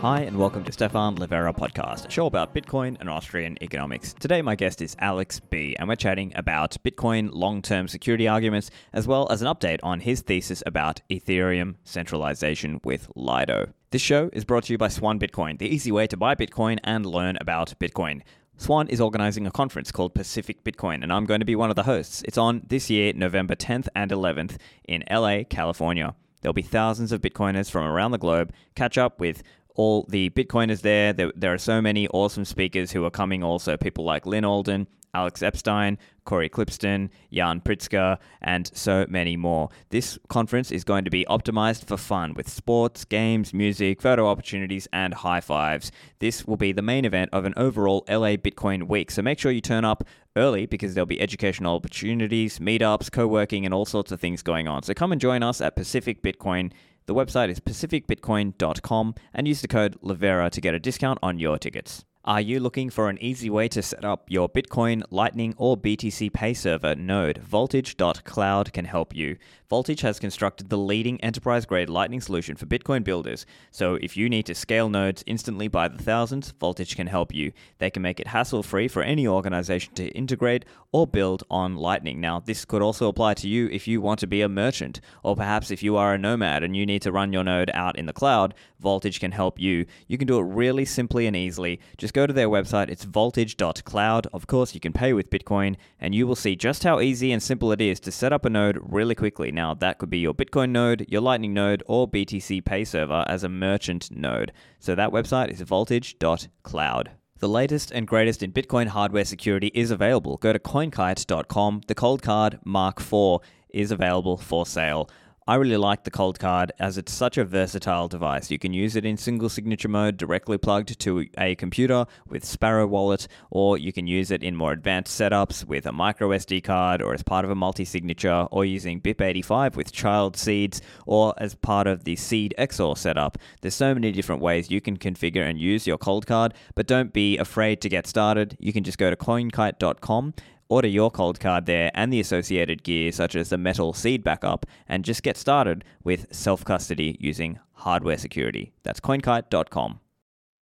Hi, and welcome to Stefan Livera podcast, a show about Bitcoin and Austrian economics. Today, my guest is Alex B, and we're chatting about Bitcoin long term security arguments, as well as an update on his thesis about Ethereum centralization with Lido. This show is brought to you by Swan Bitcoin, the easy way to buy Bitcoin and learn about Bitcoin. Swan is organizing a conference called Pacific Bitcoin, and I'm going to be one of the hosts. It's on this year, November 10th and 11th in LA, California. There'll be thousands of Bitcoiners from around the globe catch up with all the Bitcoiners there. there. There are so many awesome speakers who are coming also, people like Lyn Alden, Alex Epstein, Cory Klippsten, Jan Pritzker, and so many more. This conference is going to be optimized for fun with sports, games, music, photo opportunities, and high fives. This will be the main event of an overall LA Bitcoin week, so make sure you turn up early because there'll be educational opportunities, meetups, co working, and all sorts of things going on. So come and join us at Pacific Bitcoin. The website is pacificbitcoin.com and use the code Livera to get a discount on your tickets. Are you looking for an easy way to set up your Bitcoin, Lightning, or BTC Pay server node? Voltage.cloud can help you. Voltage has constructed the leading enterprise grade Lightning solution for Bitcoin builders. So if you need to scale nodes instantly by the thousands, Voltage can help you. They can make it hassle free for any organization to integrate or build on Lightning. Now, this could also apply to you if you want to be a merchant, or perhaps if you are a nomad and you need to run your node out in the cloud, Voltage can help you. You can do it really simply and easily. Just go to their website, it's voltage.cloud. Of course, you can pay with Bitcoin, and you will see just how easy and simple it is to set up a node really quickly. Now, that could be your Bitcoin node, your Lightning node, or BTC Pay server as a merchant node. So that website is voltage.cloud. The latest and greatest in Bitcoin hardware security is available. Go to coinkite.com. The Coldcard Mark IV is available for sale. I really like the Coldcard as it's such a versatile device. You can use it in single signature mode directly plugged to a computer with Sparrow Wallet, or you can use it in more advanced setups with a micro SD card or as part of a multi signature, or using BIP85 with child seeds, or as part of the Seed XOR setup. There's so many different ways you can configure and use your Coldcard, but don't be afraid to get started. You can just go to coinkite.com Order your Coldcard there and the associated gear, such as the metal seed backup, and just get started with self custody using hardware security. That's coinkite.com.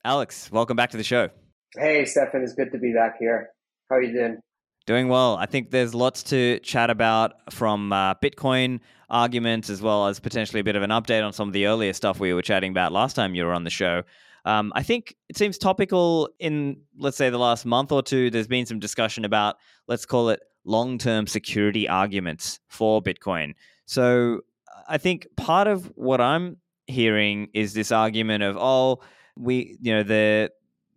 Alex, welcome back to the show. Hey, Stefan, it's good to be back here. How are you doing? Doing well. I think there's lots to chat about from uh, Bitcoin arguments as well as potentially a bit of an update on some of the earlier stuff we were chatting about last time you were on the show. Um, I think it seems topical in, let's say, the last month or two. There's been some discussion about, let's call it long term security arguments for Bitcoin. So I think part of what I'm hearing is this argument of, oh, we, you know, the,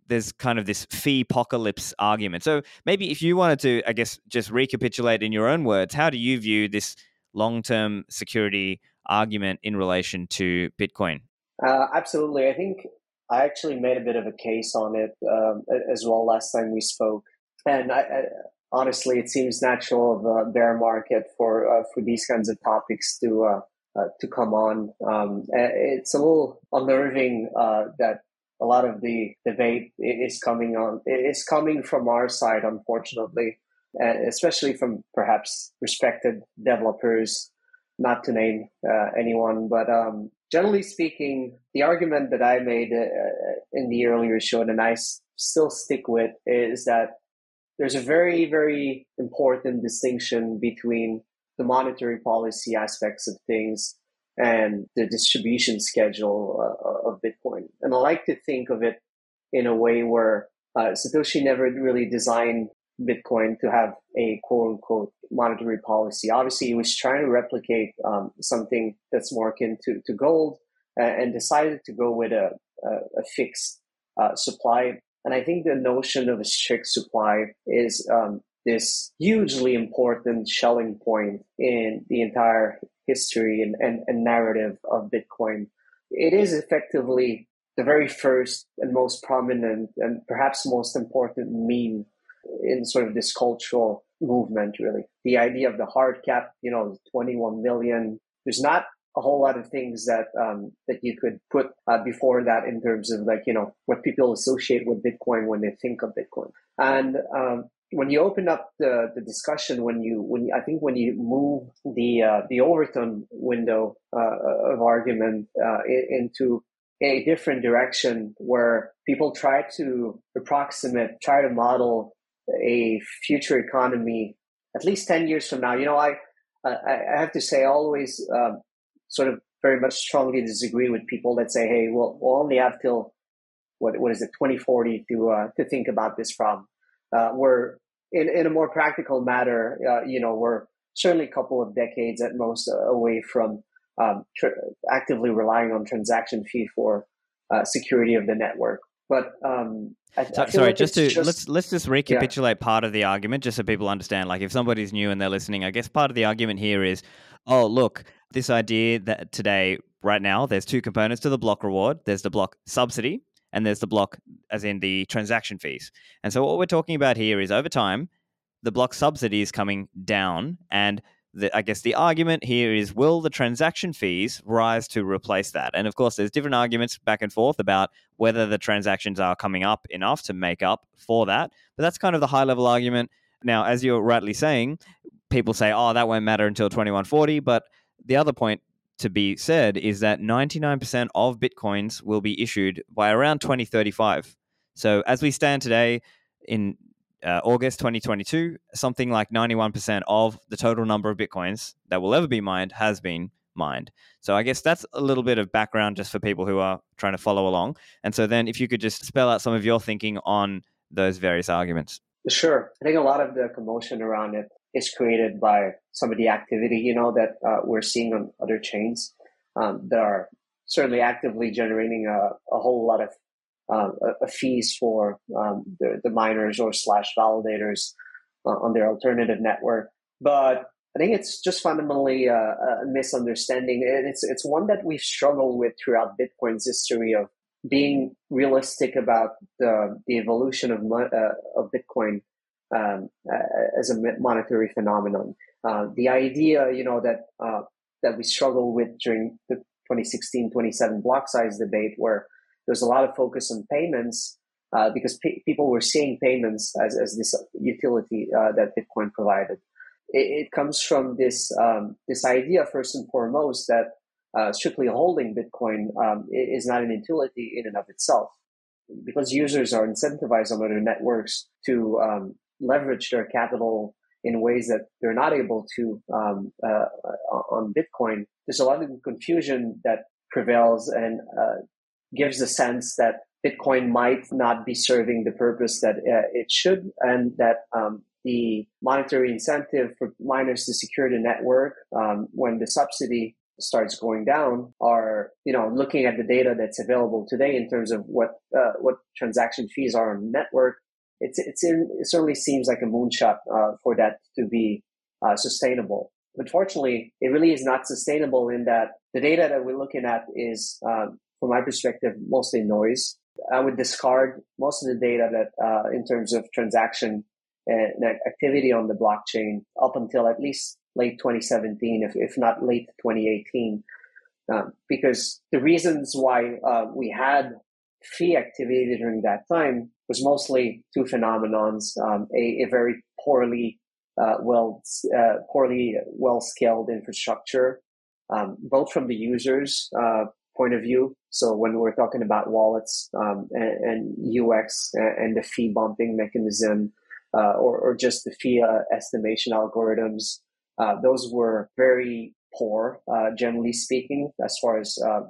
there's kind of this fee apocalypse argument. So maybe if you wanted to, I guess, just recapitulate in your own words, how do you view this long term security argument in relation to Bitcoin? Uh, absolutely. I think I actually made a bit of a case on it um, as well last time we spoke, and I, I, honestly, it seems natural of a bear market for uh, for these kinds of topics to uh, uh, to come on. Um, it's a little unnerving uh, that a lot of the debate is coming on is coming from our side, unfortunately, especially from perhaps respected developers, not to name uh, anyone, but um, generally speaking, the argument that I made uh, uh, in the earlier show and I s- still stick with is that there's a very, very important distinction between the monetary policy aspects of things and the distribution schedule uh, of Bitcoin. And I like to think of it in a way where uh, Satoshi never really designed Bitcoin to have a quote unquote monetary policy. Obviously, he was trying to replicate um, something that's more akin to, to gold uh, and decided to go with a, a, a fixed uh, supply. And I think the notion of a strict supply is um, this hugely important Schelling point in the entire history and, and, and narrative of Bitcoin. It is effectively the very first and most prominent and perhaps most important meme in sort of this cultural movement, really. The idea of the hard cap, you know, 21 million. There's not a whole lot of things that um, that you could put uh, before that in terms of like you know what people associate with Bitcoin when they think of Bitcoin. And um, when you open up the, the discussion, when you when I think when you move the uh, the Overton window uh, of argument uh, into a different direction where people try to approximate, try to model a future economy at least 10 years from now. You know, I, I, have to say, I always uh, sort of very much strongly disagree with people that say, hey, we'll, we'll only have till, what, what is it, 2040 to, uh, to think about this problem. Uh, we're in, in a more practical matter, uh, you know, we're certainly a couple of decades at most away from um, tr- actively relying on transaction fee for uh, security of the network. But um, I, so, I sorry, like just to just, let's let's just recapitulate yeah. part of the argument, just so people understand. Like, if somebody's new and they're listening, I guess part of the argument here is, oh, look, this idea that today, right now, there's two components to the block reward. There's the block subsidy, and there's the block, as in the transaction fees. And so, what we're talking about here is over time, the block subsidy is coming down, and the, I guess the argument here is will the transaction fees rise to replace that? And of course, there's different arguments back and forth about whether the transactions are coming up enough to make up for that. But that's kind of the high level argument. Now, as you're rightly saying, people say, oh, that won't matter until 2140. But the other point to be said is that 99% of Bitcoins will be issued by around 2035. So as we stand today in uh, August 2022, something like 91% of the total number of Bitcoins that will ever be mined has been mined. So I guess that's a little bit of background just for people who are trying to follow along. And so then if you could just spell out some of your thinking on those various arguments. Sure. I think a lot of the commotion around it is created by some of the activity, you know, that uh, we're seeing on other chains um, that are certainly actively generating a, a whole lot of uh, fees for um, the, the, miners or slash validators uh, on their alternative network. But I think it's just fundamentally a, a, misunderstanding, and it's it's one that we've struggled with throughout Bitcoin's history of being realistic about the the evolution of uh, of Bitcoin um, as a monetary phenomenon. Uh, the idea, you know, that uh, that we struggled with during the 2016-27 block size debate, where there's a lot of focus on payments uh, because pe- people were seeing payments as, as this utility uh, that Bitcoin provided. It, it comes from this um, this idea first and foremost that uh, strictly holding Bitcoin um, is not an utility in and of itself, because users are incentivized on other networks to um, leverage their capital in ways that they're not able to um, uh, on Bitcoin. There's a lot of confusion that prevails, and uh, gives the sense that Bitcoin might not be serving the purpose that uh, it should, and that um, the monetary incentive for miners to secure the network um, when the subsidy starts going down are you know looking at the data that's available today in terms of what uh, what transaction fees are on the network it's it's in, it certainly seems like a moonshot uh, for that to be uh, sustainable. Unfortunately it really is not sustainable in that the data that we're looking at is um, from my perspective, mostly noise. I would discard most of the data that, uh, in terms of transaction and activity on the blockchain up until at least late 2017, if, if not late 2018. Um, because the reasons why uh, we had fee activity during that time was mostly two phenomenons: um, a, a, very poorly uh, well uh, poorly well scaled infrastructure, um, both from the users uh, point of view. So when we're talking about wallets um, and, and, UX and the fee bumping mechanism, uh, or, or, just the fee uh, estimation algorithms, uh, those were very poor, uh, generally speaking, as far as uh,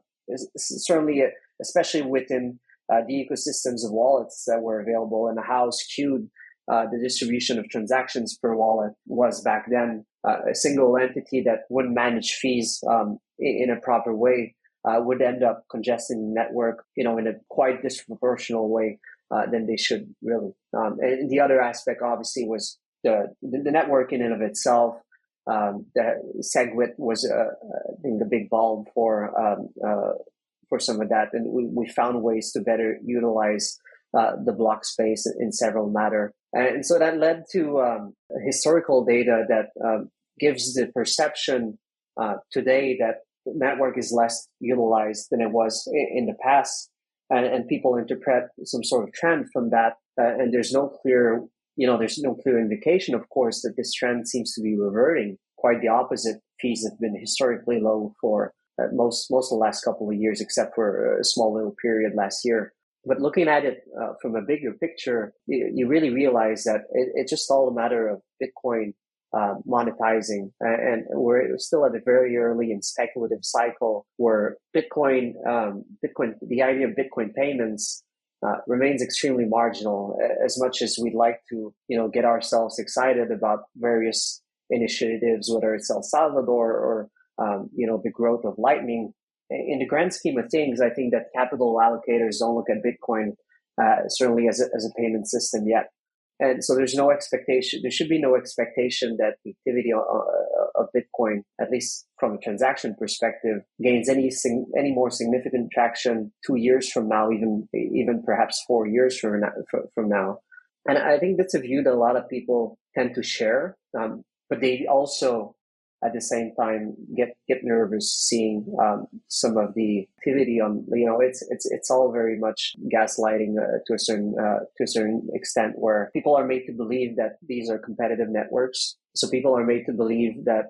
certainly, uh, especially within the ecosystems of wallets that were available and how skewed the distribution of transactions per wallet was back then. a single entity that wouldn't manage fees um, in, in a proper way uh, would end up congesting the network, you know, in a quite disproportional way uh, than they should really. Um, and the other aspect, obviously, was the the network in and of itself. Um, the SegWit was, uh, I think, the big bulb for um, uh, for some of that, and we, we found ways to better utilize uh, the block space in several matter. And so that led to um, historical data that um, gives the perception uh, today that network is less utilized than it was in the past. And, and people interpret some sort of trend from that. Uh, and there's no clear, you know, there's no clear indication, of course, that this trend seems to be reverting. Quite the opposite. Fees have been historically low for uh, most most of the last couple of years, except for a small little period last year. But looking at it uh, from a bigger picture, you, you really realize that it, it's just all a matter of Bitcoin uh, monetizing, and we're still at a very early and speculative cycle where Bitcoin, um, Bitcoin, the idea of Bitcoin payments uh, remains extremely marginal. As much as we'd like to, you know, get ourselves excited about various initiatives, whether it's El Salvador or um, you know the growth of Lightning. In the grand scheme of things, I think that capital allocators don't look at Bitcoin uh, certainly as a, as a payment system yet. And so there's no expectation, there should be no expectation that the activity of, of Bitcoin, at least from a transaction perspective, gains any, any more significant traction two years from now, even, even perhaps four years from from now. And I think that's a view that a lot of people tend to share. Um, but they also at the same time get get nervous seeing um, some of the activity on you know it's it's it's all very much gaslighting uh, to a certain uh, to a certain extent where people are made to believe that these are competitive networks. So people are made to believe that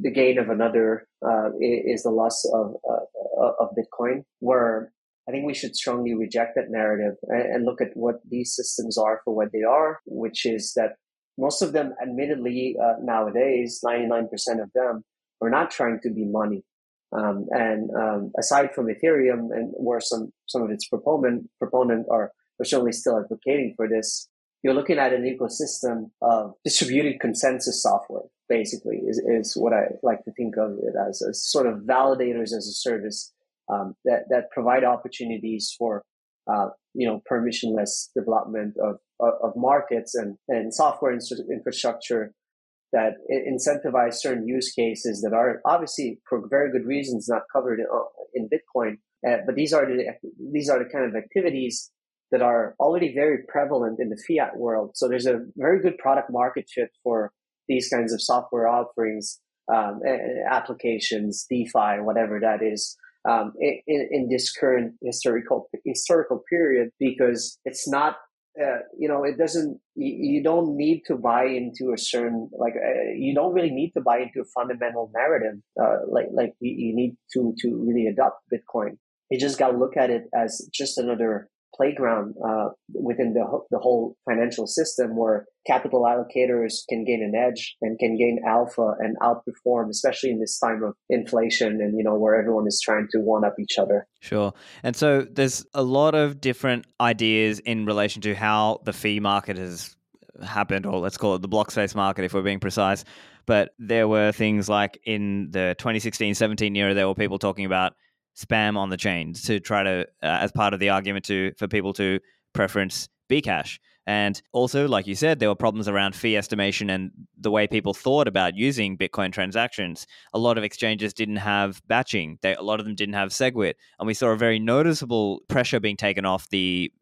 the gain of another uh, is the loss of uh, of Bitcoin where I think we should strongly reject that narrative and look at what these systems are for what they are, which is that most of them, admittedly, uh, nowadays, 99% of them are not trying to be money. Um, and um, aside from Ethereum and where some, some of its proponent, proponent are, are certainly still advocating for this, you're looking at an ecosystem of distributed consensus software, basically, is, is what I like to think of it as, as sort of validators as a service um, that, that provide opportunities for uh, you know permissionless development of of markets and and software infrastructure that incentivize certain use cases that are obviously for very good reasons not covered in, uh, in Bitcoin. Uh, but these are the these are the kind of activities that are already very prevalent in the fiat world. So there's a very good product market fit for these kinds of software offerings, um, applications, DeFi, whatever that is um, in, in this current historical historical period because it's not uh, you know it doesn't you, you, don't need to buy into a certain like uh, you don't really need to buy into a fundamental narrative uh, like like you, you, need to to really adopt bitcoin. You just got to look at it as just another playground uh, within the, the whole financial system where capital allocators can gain an edge and can gain alpha and outperform, especially in this time of inflation and, you know, where everyone is trying to one up each other. Sure. And so there's a lot of different ideas in relation to how the fee market has happened, or let's call it the block space market if we're being precise. But there were things like in the 2016 17 era, there were people talking about spam on the chain to try to uh, as part of the argument to for people to preference Bcash. And also, like you said, there were problems around fee estimation and the way people thought about using Bitcoin transactions. A lot of exchanges didn't have batching. They, a lot of them didn't have SegWit. And we saw a very noticeable pressure being taken off the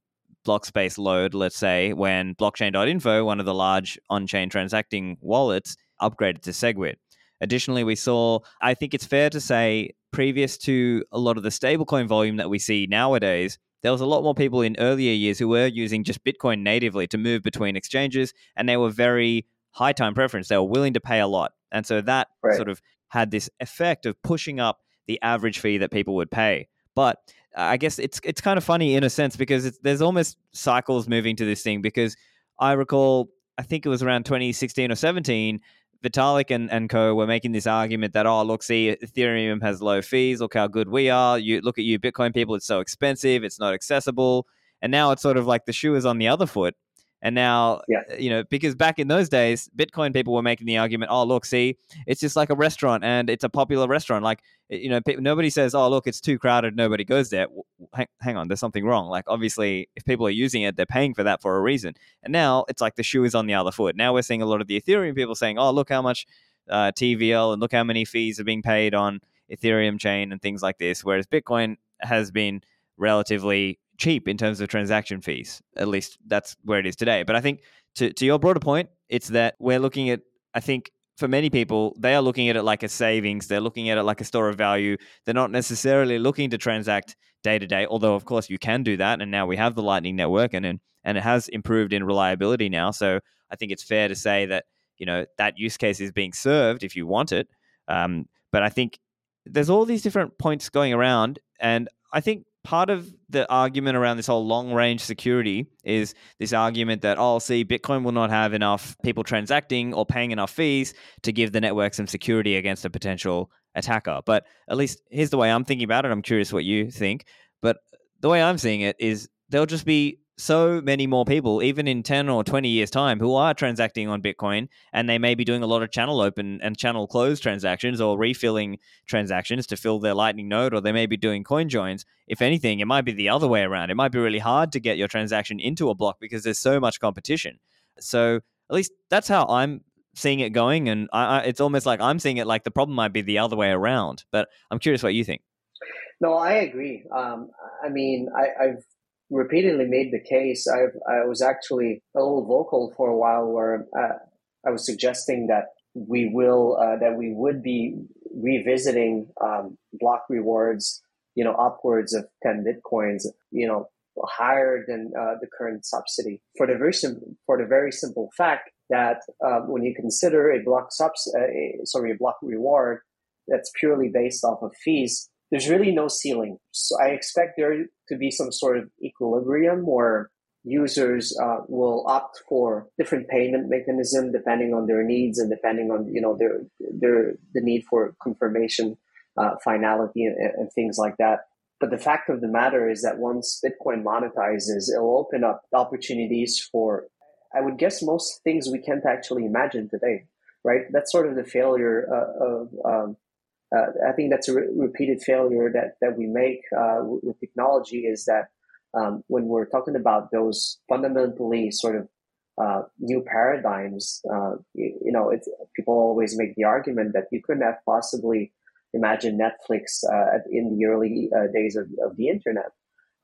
block space load, let's say, when blockchain.info, one of the large on chain transacting wallets, upgraded to SegWit. Additionally, we saw, I think it's fair to say, previous to a lot of the stablecoin volume that we see nowadays, there was a lot more people in earlier years who were using just Bitcoin natively to move between exchanges, and they were very high time preference. They were willing to pay a lot. And so that right. sort of had this effect of pushing up the average fee that people would pay. But uh, I guess it's it's kind of funny in a sense because there's almost cycles moving to this thing because I recall I think it was around 2016 or 17 Vitalik and, and co were making this argument that, oh, look, see, Ethereum has low fees. Look how good we are. You look at you, Bitcoin people, it's so expensive. It's not accessible. And now it's sort of like the shoe is on the other foot. And now, yeah. you know, because back in those days, Bitcoin people were making the argument, oh, look, see, it's just like a restaurant and it's a popular restaurant. Like, you know, nobody says, oh, look, it's too crowded, nobody goes there. Hang, hang, on, there's something wrong. Like, obviously, if people are using it, they're paying for that for a reason. And now it's like the shoe is on the other foot. Now we're seeing a lot of the Ethereum people saying, oh, look how much uh, TVL and look how many fees are being paid on Ethereum chain and things like this. Whereas Bitcoin has been relatively cheap in terms of transaction fees. At least that's where it is today. But I think to, to your broader point, it's that we're looking at, I think for many people, they are looking at it like a savings. They're looking at it like a store of value. They're not necessarily looking to transact day to day, although, of course, you can do that. And now we have the Lightning Network and, and it has improved in reliability now. So I think it's fair to say that, you know, that use case is being served if you want it. Um, but I think there's all these different points going around, and I think part of the argument around this whole long range security is this argument that, oh, see, Bitcoin will not have enough people transacting or paying enough fees to give the network some security against a potential attacker. But at least here's the way I'm thinking about it. I'm curious what you think. But the way I'm seeing it is there'll just be so many more people, even in 10 or 20 years' time, who are transacting on Bitcoin and they may be doing a lot of channel open and channel close transactions or refilling transactions to fill their Lightning node, or they may be doing coin joins. If anything, it might be the other way around. It might be really hard to get your transaction into a block because there's so much competition. So, at least that's how I'm seeing it going. And I, I, it's almost like I'm seeing it like the problem might be the other way around. But I'm curious what you think. No, I agree. Um, I mean, I, have repeatedly made the case. i I was actually a little vocal for a while where uh, I was suggesting that we will uh, that we would be revisiting um, block rewards, you know, upwards of ten bitcoins, you know, higher than uh, the current subsidy for the very sim- for the very simple fact that uh, when you consider a block subs uh, sorry a block reward that's purely based off of fees there's really no ceiling. So I expect there to be some sort of equilibrium where users uh, will opt for different payment mechanism depending on their needs and depending on you know their their the need for confirmation, uh, finality, and, and things like that. But the fact of the matter is that once Bitcoin monetizes, it'll open up opportunities for, I would guess, most things we can't actually imagine today, right? That's sort of the failure uh, of um, uh, I think that's a re- repeated failure that that we make uh, with technology is that um, when we're talking about those fundamentally sort of uh, new paradigms, uh, you, you, know, people always make the argument that you couldn't have possibly imagined Netflix uh, in the early uh, days of, of the internet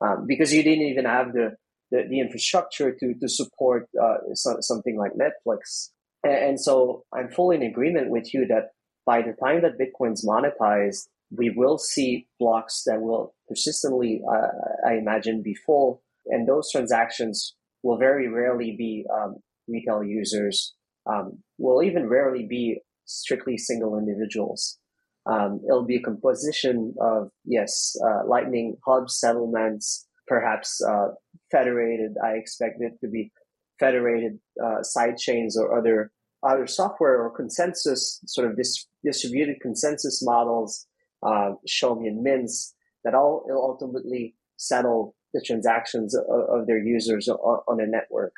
um, because you didn't even have the the, the infrastructure to to support so, something like Netflix. And, and so I'm fully in agreement with you that by the time that Bitcoin's monetized, we will see blocks that will persistently, uh, I imagine, be full. And those transactions will very rarely be um, retail users, um, will even rarely be strictly single individuals. Um, it'll be a composition of, yes, uh, Lightning hub settlements, perhaps uh, federated. I expect it to be federated uh, side chains or other either software or consensus, sort of dis- distributed consensus models, uh, Chaumian Mints, that all ultimately settle the transactions of, of their users on, on, a network.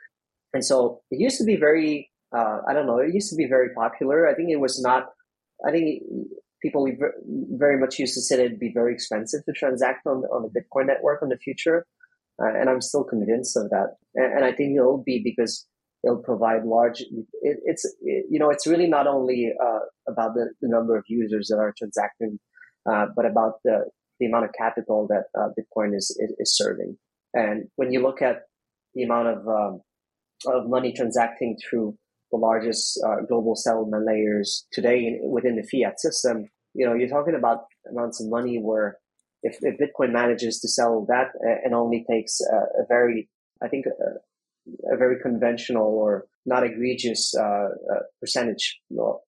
And so it used to be very, uh, I don't know, it used to be very popular. I think it was not, I think people very much used to say it'd be very expensive to transact on, on the Bitcoin network in the future. Uh, and I'm still convinced of that. And, and I think it'll be because it'll provide large. It, it's it, you know it's really not only uh, about the, the, number of users that are transacting, uh, but about the the amount of capital that uh, Bitcoin is, is, is serving. And when you look at the amount of um, of money transacting through the largest uh, global settlement layers today within the fiat system, you know you're talking about amounts of money where if, if Bitcoin manages to sell that, and only takes a, a very I think a very conventional or not egregious uh, uh, percentage.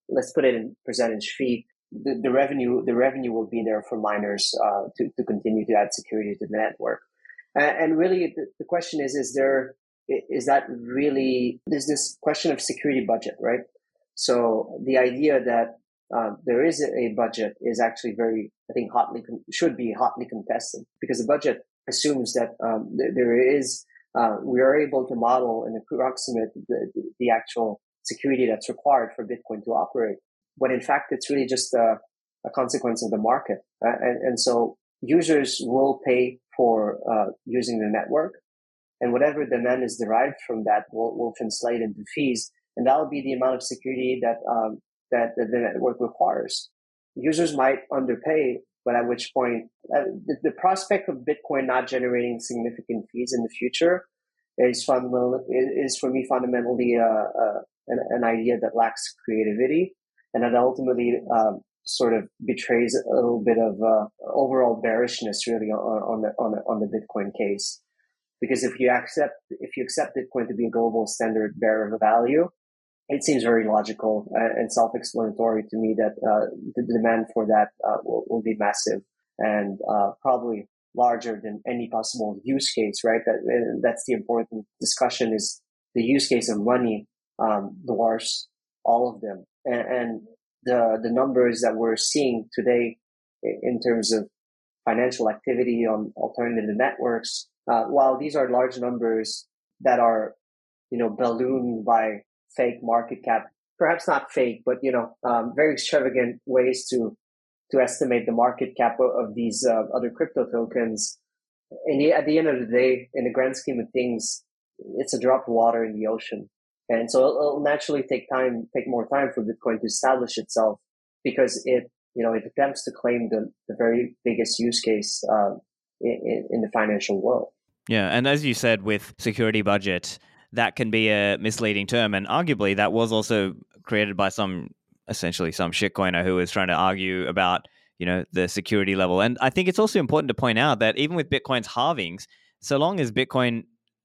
Let's put it in percentage fee. The, the revenue the revenue will be there for miners uh, to to continue to add security to the network. And, and really, the, the, question is: Is there is that really is this question of security budget, right? So the idea that uh, there is a budget is actually very, I think, hotly should be hotly contested because the budget assumes that um, th- there is uh, we are able to model and approximate the, the actual security that's required for Bitcoin to operate. When in fact, it's really just a, a consequence of the market. Uh, and, and so users will pay for uh, using the network. And whatever demand is derived from that will, will translate into fees. And that'll be the amount of security that, um, that the network requires. Users might underpay but at which point uh, the, the, prospect of Bitcoin not generating significant fees in the future is fundamental is for me fundamentally uh, uh, an, an, idea that lacks creativity and that ultimately um, sort of betrays a little bit of uh, overall bearishness really on, on the on the on the Bitcoin case. Because if you accept if you accept Bitcoin to be a global standard bearer of value it seems very logical and self-explanatory to me that uh, the demand for that uh, will, will, be massive and uh, probably larger than any possible use case, right? That that's the important discussion is the use case of money um, dwarfs all of them, and, and the the numbers that we're seeing today in terms of financial activity on alternative networks, uh, while these are large numbers that are, you know, ballooned by fake market cap, perhaps not fake, but you know, um, very extravagant ways to to estimate the market cap of, these uh, other crypto tokens. And at the end of the day, in the grand scheme of things, it's a drop of water in the ocean. And so it'll, it'll naturally take time, take more time for Bitcoin to establish itself because it, you know, it attempts to claim the, the very biggest use case um, in, in the financial world. Yeah, and as you said, with security budget, that can be a misleading term, and arguably that was also created by some essentially some shitcoiner who was trying to argue about you know the security level. And I think it's also important to point out that even with Bitcoin's halvings, so long as Bitcoin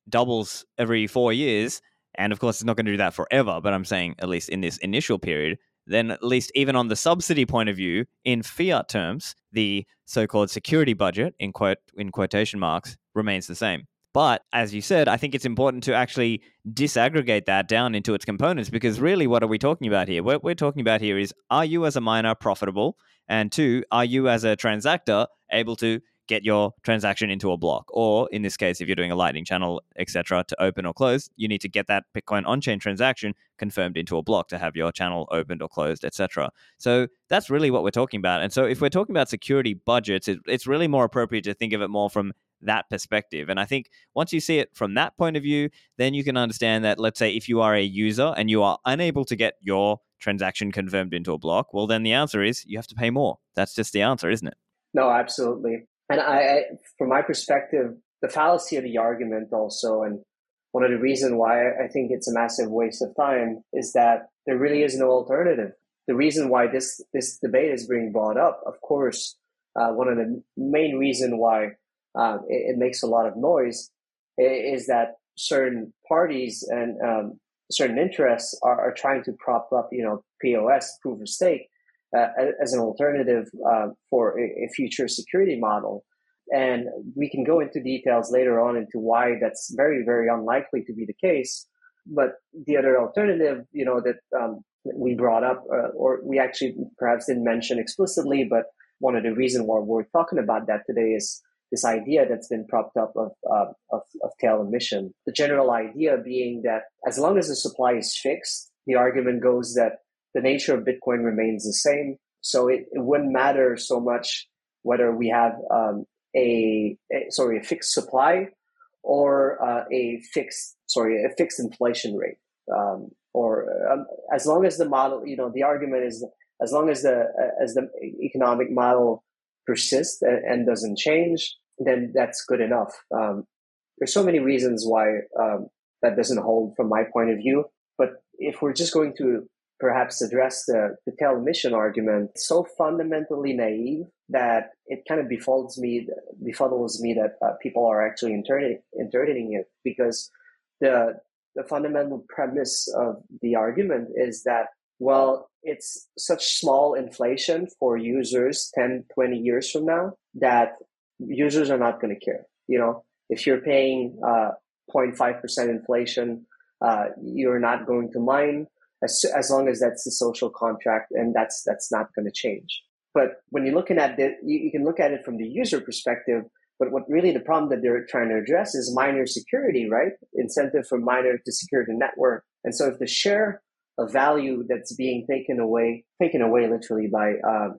doubles every four years, and of course it's not going to do that forever, but I'm saying at least in this initial period, then at least even on the subsidy point of view, in fiat terms, the so-called security budget in quote in quotation marks remains the same. But as you said, I think it's important to actually disaggregate that down into its components because really, what are we talking about here? What we're talking about here is are you as a miner profitable? And two, are you as a transactor able to get your transaction into a block? Or in this case, if you're doing a Lightning channel, etc., to open or close, you need to get that Bitcoin on-chain transaction confirmed into a block to have your channel opened or closed, etc. So that's really what we're talking about. And so if we're talking about security budgets, it, it's really more appropriate to think of it more from that perspective. And I think once you see it from that point of view, then you can understand that, let's say, if you are a user and you are unable to get your transaction confirmed into a block, well, then the answer is you have to pay more. That's just the answer, isn't it? No, absolutely. And I, from my perspective, the fallacy of the argument also, and one of the reasons why I think it's a massive waste of time is that there really is no alternative. The reason why this this debate is being brought up, of course, uh, one of the main reason why um, it, it, makes a lot of noise is that certain parties and um, certain interests are, are, trying to prop up, you know, POS, proof of stake, uh, as an alternative uh, for a, a, future security model. And we can go into details later on into why that's very, very unlikely to be the case. But the other alternative, you know, that um, we brought up, uh, or we actually perhaps didn't mention explicitly, but one of the reasons why we're talking about that today is this idea that's been propped up of, uh, of, of tail emission. The general idea being that as long as the supply is fixed, the argument goes that the nature of Bitcoin remains the same. So it, it wouldn't matter so much whether we have um, a, a, sorry a fixed supply or uh, a fixed sorry a fixed inflation rate. Um, or um, as long as the model, you know, the argument is as long as the as the economic model persists and, doesn't change, then that's good enough. Um, there's so many reasons why um, that doesn't hold from my point of view. But if we're just going to perhaps address the, the tail emission argument, so fundamentally naive that it kind of befuddles me, befuddles me that uh, people are actually interpreting, interpreting it because the, the fundamental premise of the argument is that well, it's such small inflation for users 10, 20 years from now that users are not going to care. You know, if you're paying uh, 0.5% inflation, uh, you're not going to mine as, as long as that's the social contract and that's, that's not going to change. But when you're looking at it, you, you can look at it from the user perspective. But what really the problem that they're trying to address is miner security, right? Incentive for miner to secure the network. And so if the share a value that's being taken away, taken away literally by uh,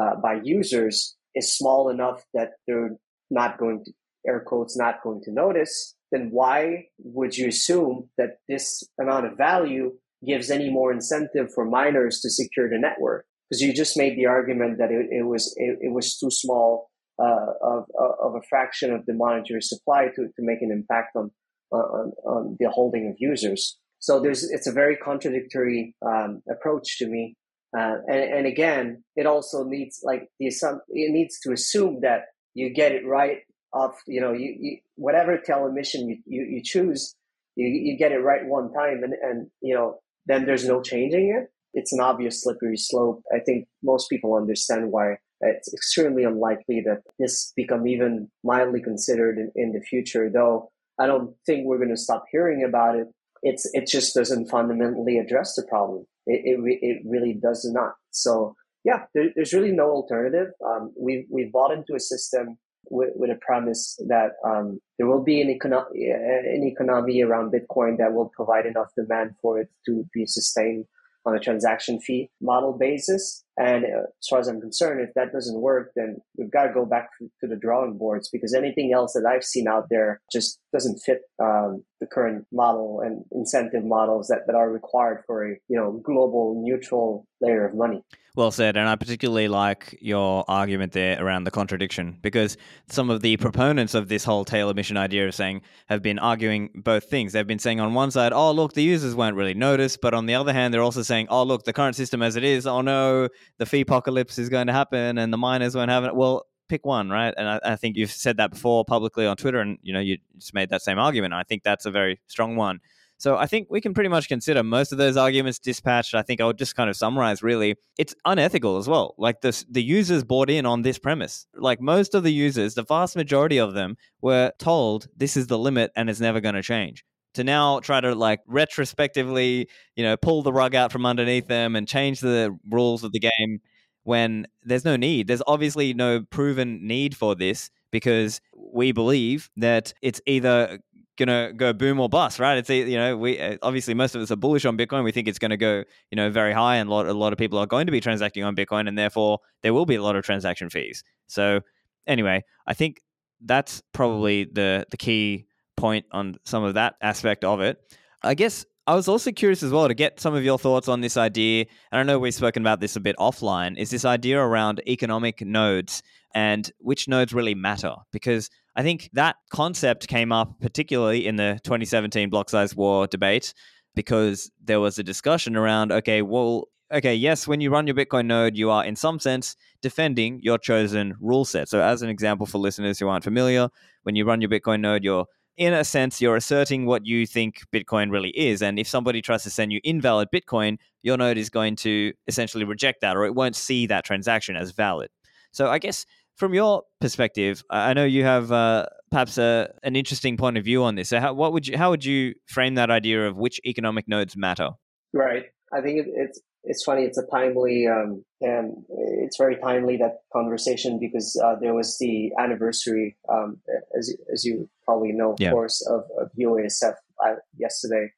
uh, by users is small enough that they're not going to air quotes not going to notice, then why would you assume that this amount of value gives any more incentive for miners to secure the network? Because you just made the argument that it, it was it, it, was too small uh, of of a fraction of the monetary supply to, to make an impact on, on on the holding of users. So there's it's a very contradictory um, approach to me. Uh, and, and, again, it also needs like the it needs to assume that you get it right off. You know, you, you whatever tail emission you, you, you choose, you, you get it right one time, and and you know then there's no changing it. It's an obvious slippery slope. I think most people understand why it's extremely unlikely that this become even mildly considered in, in the future, though I don't think we're going to stop hearing about it. It's, it just doesn't fundamentally address the problem. It, it, it really does not. So yeah, there, there's really no alternative. Um, we we bought into a system with, with a premise that um, there will be an, econo- an economy around Bitcoin that will provide enough demand for it to be sustained on a transaction fee model basis. And uh, as far as I'm concerned, if that doesn't work, then we've got to go back to the drawing boards because anything else that I've seen out there just doesn't fit um, the current model and incentive models that, that are required for a you know global neutral layer of money. Well said, and I particularly like your argument there around the contradiction because some of the proponents of this whole tail emission idea of saying have been arguing both things. They've been saying on one side, "Oh, look, the users won't really notice," but on the other hand, they're also saying, "Oh, look, the current system as it is, oh no, the fee apocalypse is going to happen and the miners won't have it." Well, pick one, right? And I, I think you've said that before publicly on Twitter, and you know you just made that same argument. I think that's a very strong one. So I think we can pretty much consider most of those arguments dispatched. I think I'll just kind of summarize really. It's unethical as well. Like the the users bought in on this premise. Like most of the users, the vast majority of them were told this is the limit and it's never going to change. To now try to like retrospectively, you know, pull the rug out from underneath them and change the rules of the game when there's no need. There's obviously no proven need for this because we believe that it's either gonna go boom or bust, right? It's you know we uh, obviously most of us are bullish on Bitcoin. We think it's going to go you know very high, and a lot a lot of people are going to be transacting on Bitcoin, and therefore there will be a lot of transaction fees. So anyway, I think that's probably the the key point on some of that aspect of it. I guess I was also curious as well to get some of your thoughts on this idea. And I know we've spoken about this a bit offline. Is this idea around economic nodes and which nodes really matter? Because I think that concept came up particularly in the 2017 block size war debate because there was a discussion around okay, well, okay, yes, when you run your Bitcoin node, you are in some sense defending your chosen rule set. So, as an example for listeners who aren't familiar, when you run your Bitcoin node, you're in a sense, you're asserting what you think Bitcoin really is. And if somebody tries to send you invalid Bitcoin, your node is going to essentially reject that or it won't see that transaction as valid. So I guess from your perspective, I know you have uh, perhaps a, an interesting point of view on this. So, how, what would you, how would you frame that idea of which economic nodes matter? Right. I think it, it's it's funny. It's a timely um, and it's very timely that conversation because uh, there was the anniversary, um, as as you probably know, of yeah. course, of, of UASF uh, yesterday,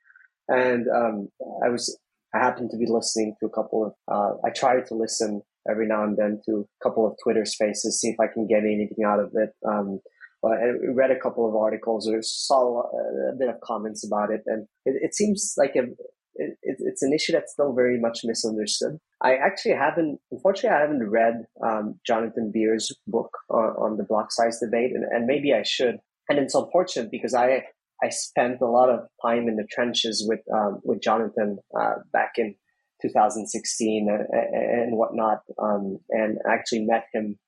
and um, I was I happened to be listening to a couple of. Uh, I tried to listen every now and then to a couple of Twitter spaces, see if I can get anything out of it. Um, I read a couple of articles or saw a, bit of comments about it, and it, it seems like a, it, it's an issue that's still very much misunderstood. I actually haven't, unfortunately, I haven't read um, Jonathan Bier's book on, on, the block size debate, and, and maybe I should. And it's unfortunate because I I spent a lot of time in the trenches with um, with Jonathan uh, back in 2016 and, and whatnot, um, and actually met him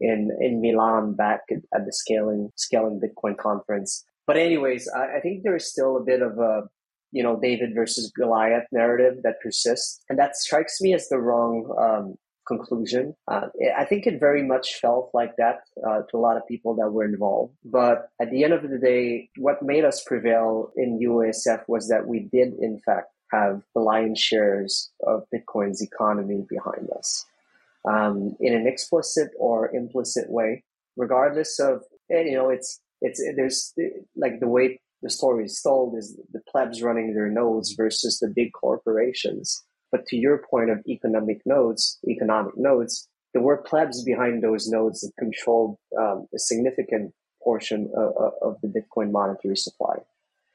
in in Milan back at the scaling scaling Bitcoin conference. But anyways, I, I think there is still a bit of a you know David versus Goliath narrative that persists, and that strikes me as the wrong um, conclusion. Uh, I think it very much felt like that uh, to a lot of people that were involved. But at the end of the day, what made us prevail in UASF was that we did, in fact, have the lion's shares of Bitcoin's economy behind us um, in an explicit or implicit way, regardless of, and, you know, it's, it's, there's like the way the story is told is the plebs running their nodes versus the big corporations. But to your point of economic nodes, economic nodes, there were plebs behind those nodes that controlled um, a significant portion of, of, the Bitcoin monetary supply.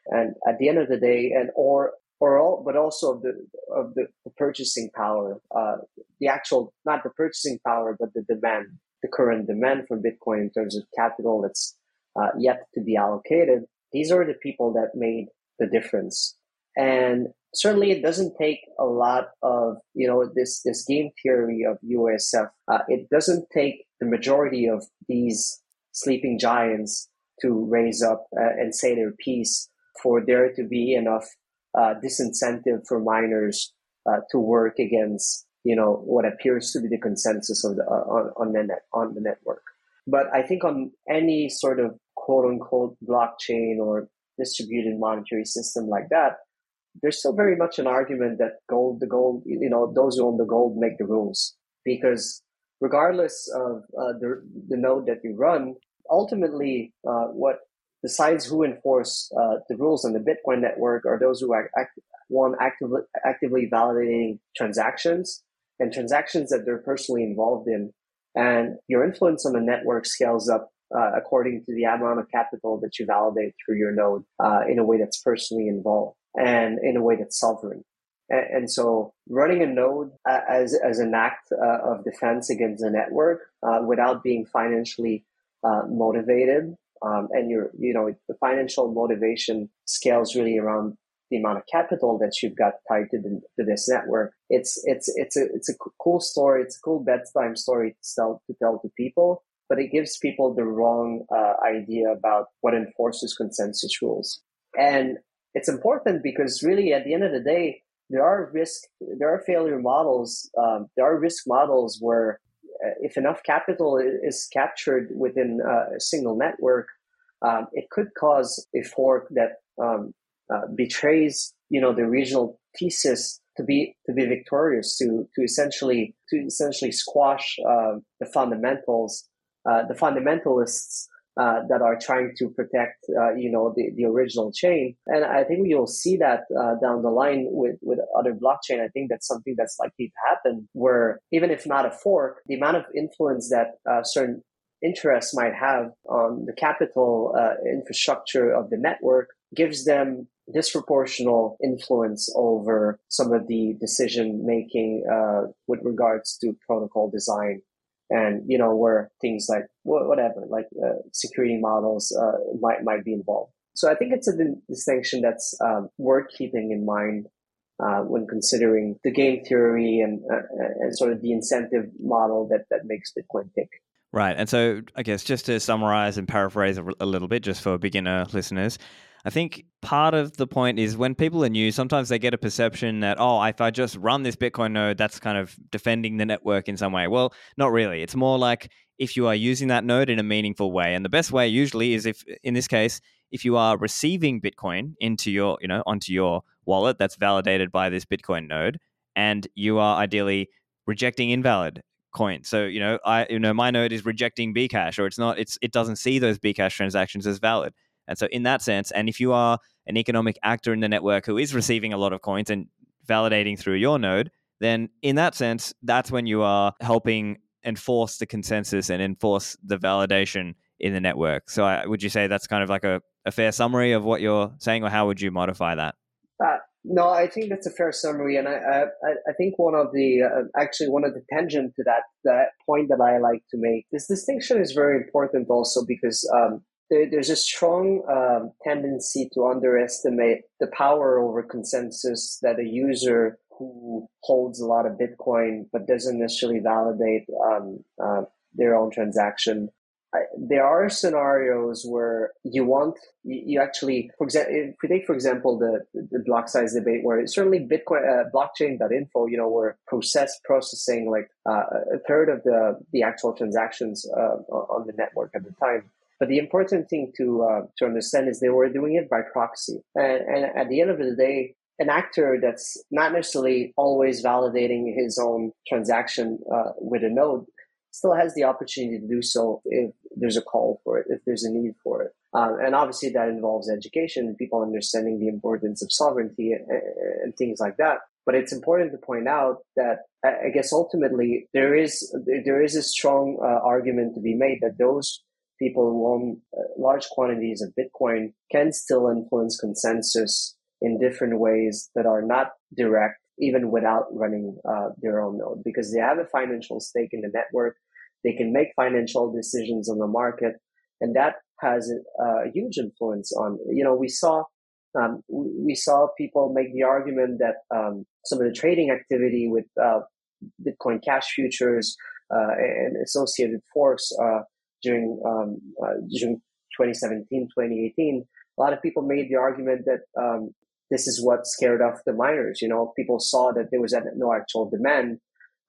And at the end of the day, and or or all, but also of the of the, the purchasing power, uh, the actual not the purchasing power, but the demand, the current demand for Bitcoin in terms of capital that's uh, yet to be allocated. These are the people that made the difference, and certainly it doesn't take a lot of you know this this game theory of UASF. Uh, it doesn't take the majority of these sleeping giants to raise up uh, and say their piece for there to be enough uh, disincentive for miners uh, to work against you know what appears to be the consensus of the uh, on, on the net on the network. But I think on any sort of quote unquote blockchain or distributed monetary system like that, there's still very much an argument that gold, the gold, you know, those who own the gold make the rules because regardless of uh, the, the node that you run, ultimately, uh, what decides who enforce uh, the rules on the Bitcoin network are those who are act- one actively actively validating transactions and transactions that they're personally involved in, and your influence on the network scales up uh, according to the amount of capital that you validate through your node uh, in a way that's personally involved and in a way that's sovereign. And, and so running a node uh, as, as an act uh, of defense against the network uh, without being financially motivated um, and your, you know, the financial motivation scales really around the amount of capital that you've got tied to, the, to this network. It's, it's, it's a, it's a cool story. It's a cool bedtime story to tell, to tell to people, but it gives people the wrong uh, idea about what enforces consensus rules. And it's important because really at the end of the day, there are risk, there are failure models, um, there are risk models where if enough capital is captured within uh, a single network, um, it could cause a fork that um, uh, betrays, you know, the original thesis to be to be victorious, to to essentially to essentially squash uh, the fundamentals, uh, the fundamentalists uh, that are trying to protect, uh, you know, the, the original chain. And I think you'll see that uh, down the line with, with other blockchain. I think that's something that's likely to happen where even if not a fork, the amount of influence that uh, certain interests might have on the capital uh, infrastructure of the network gives them disproportional influence over some of the decision making uh, with regards to protocol design and you know where things like whatever like uh, security models uh, might might be involved. So i think it's a distinction that's um, worth keeping in mind uh, when considering the game theory and uh, and sort of the incentive model that that makes bitcoin tick right and so i guess just to summarize and paraphrase a, a little bit just for beginner listeners I think part of the point is when people are new, sometimes they get a perception that, oh, if I just run this Bitcoin node, that's kind of defending the network in some way. Well, not really. It's more like if you are using that node in a meaningful way. And the best way usually is if, in this case, if you are receiving Bitcoin into your, you know, onto your wallet that's validated by this Bitcoin node, and you are ideally rejecting invalid coin. So, you know, I, you know, my node is rejecting Bcash or it's not, it's, it doesn't see those Bcash transactions as valid. And so, in that sense, and if you are an economic actor in the network who is receiving a lot of coins and validating through your node, then in that sense, that's when you are helping enforce the consensus and enforce the validation in the network. So, I, would you say that's kind of like a, a fair summary of what you're saying, or how would you modify that? Uh, no, I think that's a fair summary, and I I, I think one of the uh, actually one of the tangent to that that point that I like to make this distinction is very important also because um, there, there's a strong um, tendency to underestimate the power over consensus that a user who holds a lot of Bitcoin but doesn't necessarily validate um, uh, their own transaction. There are scenarios where you want you, actually, for example, if we take for example the the block size debate, where certainly Bitcoin uh, blockchain.info, you know, were process processing like uh, a third of the the actual transactions uh, on the network at the time. But the important thing to uh, to understand is they were doing it by proxy, and, and at the end of the day, an actor that's not necessarily always validating his own transaction uh, with a node still has the opportunity to do so if there's a call for it, if there's a need for it. Um, and obviously that involves education people understanding the importance of sovereignty and, and, things like that. But it's important to point out that I guess ultimately there is there is a strong uh, argument to be made that those people who own uh, large quantities of Bitcoin can still influence consensus in different ways that are not direct, even without running uh, their own node, because they have a financial stake in the network. They can make financial decisions on the market, and that has a, a huge influence on. You know, we saw um, we saw people make the argument that um, some of the trading activity with uh, Bitcoin Cash futures uh, and associated forks uh, during um, uh, during 2017, 2018, a lot of people made the argument that um, this is what scared off the miners. You know, people saw that there was no actual demand.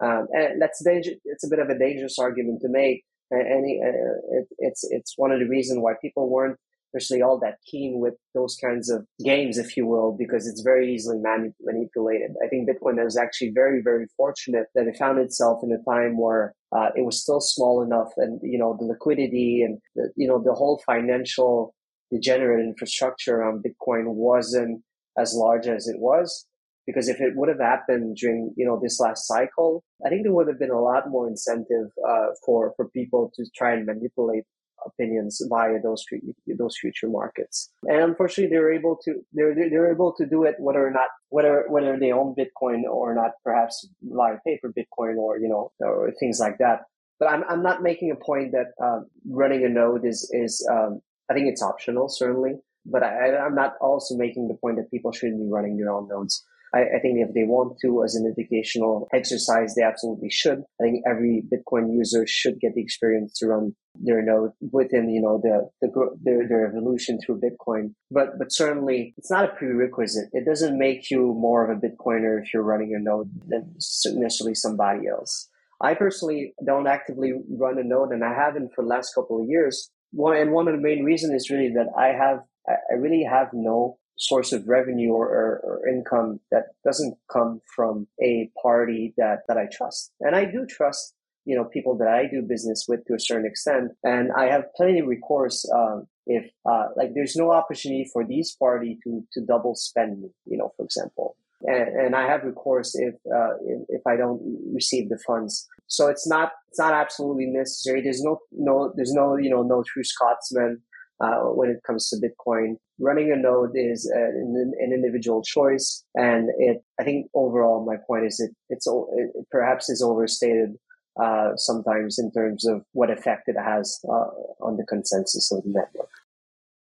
Um, and that's danger. It's a bit of a dangerous argument to make, and uh, it, it's it's one of the reasons why people weren't especially all that keen with those kinds of games, if you will, because it's very easily mani- manipulated. I think Bitcoin is actually very, very fortunate that it found itself in a time where uh, it was still small enough, and you know the liquidity and the, you know the whole financial degenerate infrastructure around Bitcoin wasn't as large as it was. Because if it would have happened during you know this last cycle, I think there would have been a lot more incentive uh, for for people to try and manipulate opinions via those those future markets. And unfortunately, they're able to they're they're able to do it whether or not whether whether they own Bitcoin or not, perhaps via paper Bitcoin or you know or things like that. But I'm I'm not making a point that um, running a node is is um, I think it's optional certainly, but I, I'm not also making the point that people shouldn't be running their own nodes. I, I, think if they want to as an educational exercise, they absolutely should. I think every Bitcoin user should get the experience to run their node within, you know, the, the, their, their evolution through Bitcoin. But, but certainly it's not a prerequisite. It doesn't make you more of a Bitcoiner if you're running a node than necessarily somebody else. I personally don't actively run a node and I haven't for the last couple of years. One, and one of the main reasons is really that I have, I really have no source of revenue or, or, or, income that doesn't come from a party that, that I trust. And I do trust, you know, people that I do business with to a certain extent. And I have plenty of recourse, um, if, uh, like there's no opportunity for these party to, to double spend me, you know, for example. And, and I have recourse if, uh, if, if I don't receive the funds. So it's not, it's not absolutely necessary. There's no, no, there's no, you know, no true Scotsman uh, when it comes to Bitcoin. Running a node is an, an, individual choice, and it. I think overall, my point is it it's it perhaps is overstated uh, sometimes in terms of what effect it has uh, on the consensus of the network.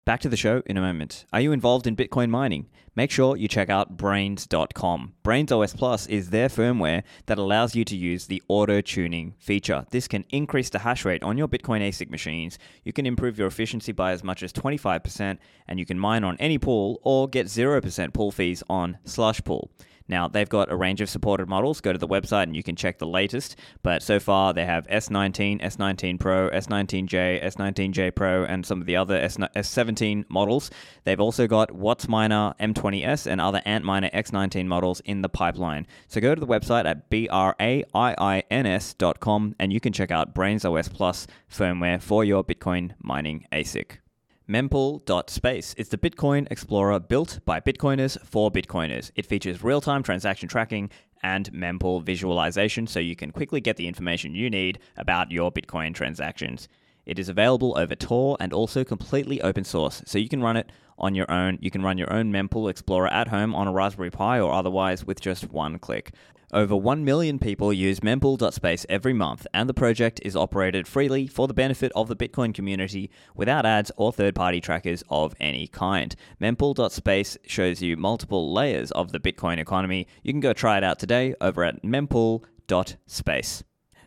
Back to the show in a moment. Are you involved in Bitcoin mining? Make sure you check out Braiins.com. Braiins OS Plus is their firmware that allows you to use the auto tuning feature. This can increase the hash rate on your Bitcoin ASIC machines. You can improve your efficiency by as much as 25%, and you can mine on any pool or get 0% pool fees on Slush Pool. Now, they've got a range of supported models. Go to the website and you can check the latest. But so far, they have S19, S19 Pro, S19J, S19J Pro, and some of the other S17 models. They've also got WhatsMiner M20S and other Antminer X19 models in the pipeline. So go to the website at braiins.com and you can check out Braiins OS Plus firmware for your Bitcoin mining ASIC. Mempool.space is the Bitcoin Explorer built by Bitcoiners for Bitcoiners. It features real time transaction tracking and mempool visualization so you can quickly get the information you need about your Bitcoin transactions. It is available over Tor and also completely open source, so you can run it on your own. You can run your own Mempool Explorer at home on a Raspberry Pi or otherwise with just one click. Over 1 million people use mempool.space every month, and the project is operated freely for the benefit of the Bitcoin community without ads or third party trackers of any kind. Mempool.space shows you multiple layers of the Bitcoin economy. You can go try it out today over at mempool.space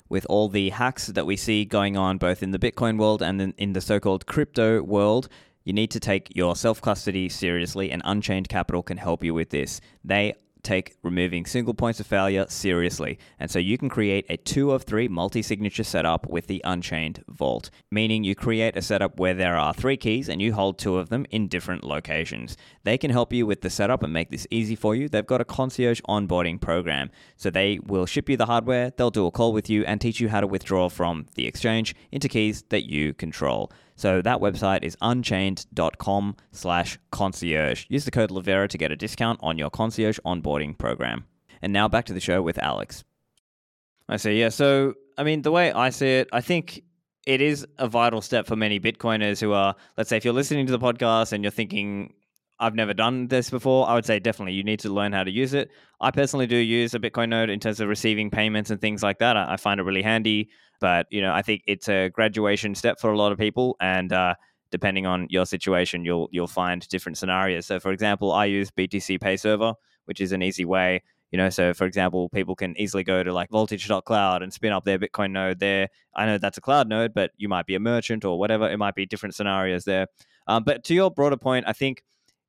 with all the hacks that we see going on both in the Bitcoin world and in, the so called crypto world, you need to take your self custody seriously, and Unchained Capital can help you with this. They take removing single points of failure seriously, and so you can create a two of three multi signature setup with the Unchained Vault, meaning you create a setup where there are three keys and you hold two of them in different locations. They can help you with the setup and make this easy for you. They've got a concierge onboarding program, so they will ship you the hardware, they'll do a call with you, and teach you how to withdraw from the exchange into keys that you control. So that website is unchained.com slash concierge. Use the code Livera to get a discount on your concierge onboarding program. And now back to the show with Alex. I see, yeah. So, I mean, the way I see it, I think it is a vital step for many Bitcoiners who are, let's say, if you're listening to the podcast and you're thinking, I've never done this before, I would say definitely you need to learn how to use it. I personally do use a Bitcoin node in terms of receiving payments and things like that. I find it really handy. But you know, I think it's a graduation step for a lot of people, and uh, depending on your situation, you'll you'll find different scenarios. So, for example, I use BTC Pay Server, which is an easy way. You know, so for example, people can easily go to like voltage.cloud and spin up their Bitcoin node there. I know that's a cloud node, but you might be a merchant or whatever. It might be different scenarios there. Um, but to your broader point, I think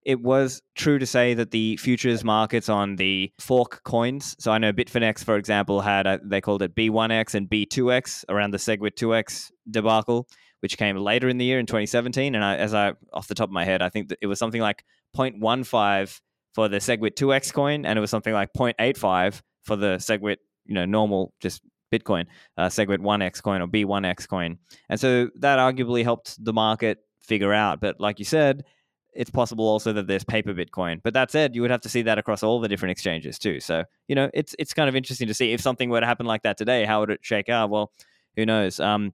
it was true to say that the futures markets on the fork coins. So I know Bitfinex, for example, had a, they called it B1X and B2X around the Segwit 2X debacle, which came later in the year in 2017. And I, as I off the top of my head, I think it was something like 0.15 for the Segwit 2X coin, and it was something like 0.85 for the Segwit, you know, normal just Bitcoin, uh, Segwit 1X coin or B1X coin. And so that arguably helped the market figure out. But like you said, it's possible also that there's paper Bitcoin. But that said, you would have to see that across all the different exchanges too. So, you know, it's it's kind of interesting to see if something were to happen like that today, how would it shake out? Well, who knows? Um,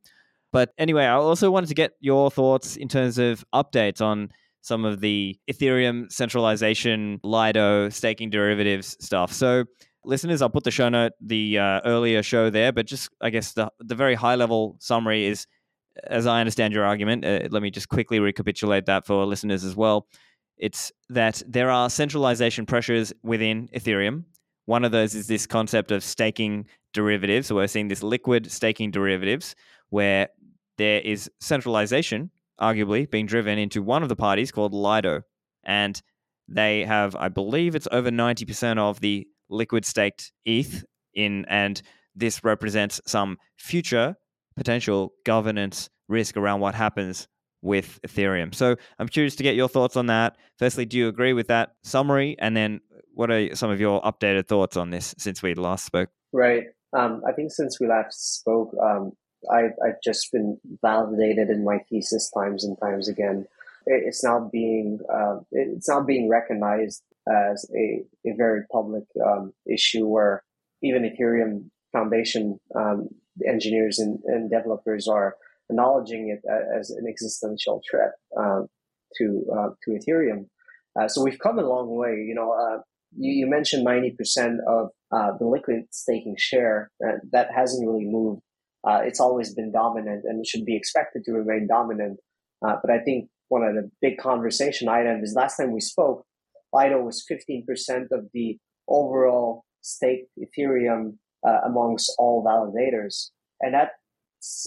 but anyway, I also wanted to get your thoughts in terms of updates on some of the Ethereum centralization, Lido, staking derivatives stuff. So, listeners, I'll put the show note, the uh, earlier show there, but just I guess the the very high level summary is, as I understand your argument, uh, let me just quickly recapitulate that for listeners as well. It's that there are centralization pressures within Ethereum. One of those is this concept of staking derivatives. So we're seeing this liquid staking derivatives where there is centralization arguably being driven into one of the parties called Lido. And they have, I believe it's over 90% of the liquid staked ETH in, and this represents some future potential governance risk around what happens with Ethereum. So I'm curious to get your thoughts on that. Firstly, do you agree with that summary? And then what are some of your updated thoughts on this since we last spoke? Right. Um, I think since we last spoke, um, I, I've just been validated in my thesis times and times again. It's now being uh, it's now being recognized as a, a very public um, issue where even Ethereum Foundation um, engineers and, and, developers are acknowledging it as an existential threat uh, to uh, to Ethereum. Uh, so we've come a long way. You know, uh, you, you, mentioned ninety percent of uh, the liquid staking share that hasn't really moved uh, it's always been dominant and should be expected to remain dominant. Uh, but I think one of the big conversation items is last time we spoke, Lido was 15% of the overall staked Ethereum uh, amongst all validators. And that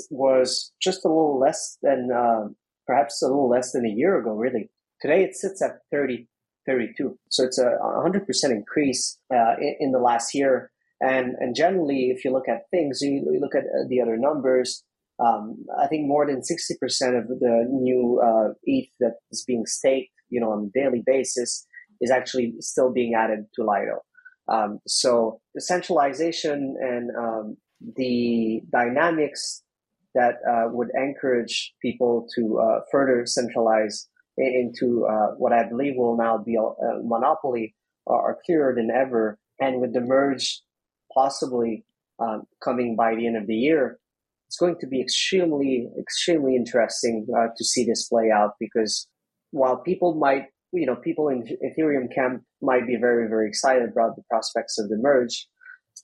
was just a little less than, uh, perhaps a little less than a year ago, really. Today it sits at 30, 32. So it's a 100% increase uh, in, in the last year. And, and generally, if you look at things, you, you look at uh, the other numbers, um, I think more than 60% of the new uh, ETH that is being staked, you know, on a daily basis is actually still being added to Lido. Um, so the centralization and um, the dynamics that uh, would encourage people to uh, further centralize into uh, what I believe will now be a monopoly are clearer than ever. And with the merge possibly um, coming by the end of the year, it's going to be extremely, extremely interesting uh, to see this play out because while people might, you know, people in Ethereum camp might be very, very excited about the prospects of the merge,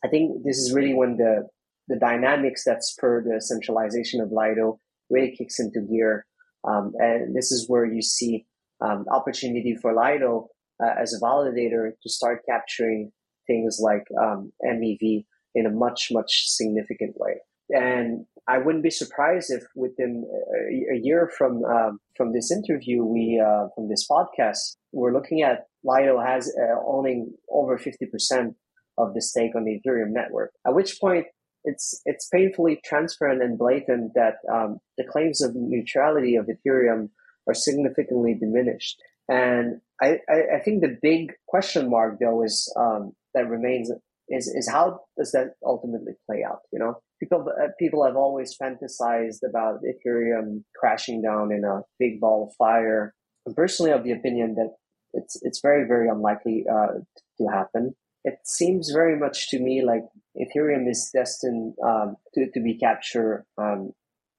I think this is really when the the dynamics that spur the centralization of Lido really kicks into gear. Um, and this is where you see um, opportunity for Lido uh, as a validator to start capturing things like um, MEV in a much, much significant way. And I wouldn't be surprised if within a, year from um, from this interview, we uh, from this podcast, we're looking at Lido has uh, owning over fifty percent of the stake on the Ethereum network. At which point, it's it's painfully transparent and blatant that um, the claims of neutrality of Ethereum are significantly diminished. And I, I, I think the big question mark though is um, that remains is is how does that ultimately play out? You know, people uh, people have always fantasized about Ethereum crashing down in a big ball of fire. I'm personally of the opinion that it's it's very very unlikely uh, to happen. It seems very much to me like Ethereum is destined um, to to be captured um,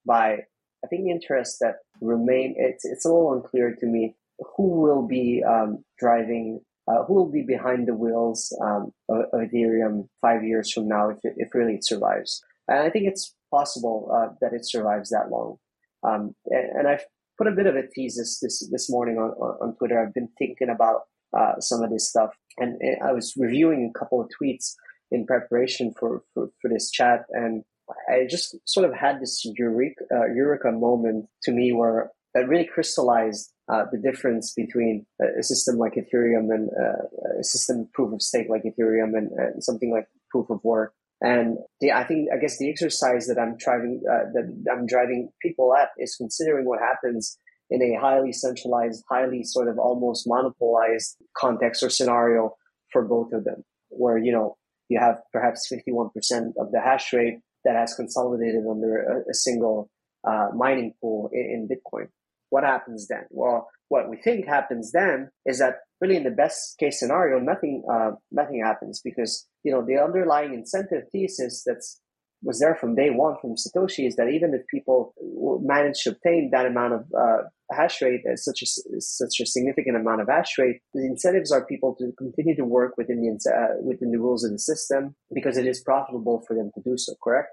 by I think the interests that remain. It's it's a little unclear to me who will be um, driving uh, who will be behind the wheels um, of, Ethereum five years from now if, it, if really it survives. And I think it's possible uh, that it survives that long. Um, and, and, I've put a bit of a thesis this this morning on, on Twitter. I've been thinking about uh, some of this stuff, and I was reviewing a couple of tweets in preparation for, for, for this chat, and I just sort of had this eureka, uh, eureka moment to me where that really crystallized uh, the difference between a system like Ethereum and uh, a system proof of stake like Ethereum and, and, something like proof of work. And the, I think, I guess the exercise that I'm driving, uh, that I'm driving people at is considering what happens in a highly centralized, highly sort of almost monopolized context or scenario for both of them, where, you know, you have perhaps 51% of the hash rate that has consolidated under a, a single uh, mining pool in, in Bitcoin. What happens then? Well, what we think happens then is that really in the best case scenario, nothing, uh, nothing happens because, you know, the underlying incentive thesis that's was there from day one from Satoshi is that even if people manage to obtain that amount of uh, hash rate uh, such a such a significant amount of hash rate, the incentives are people to continue to work within the uh, within the rules of the system because it is profitable for them to do so. Correct.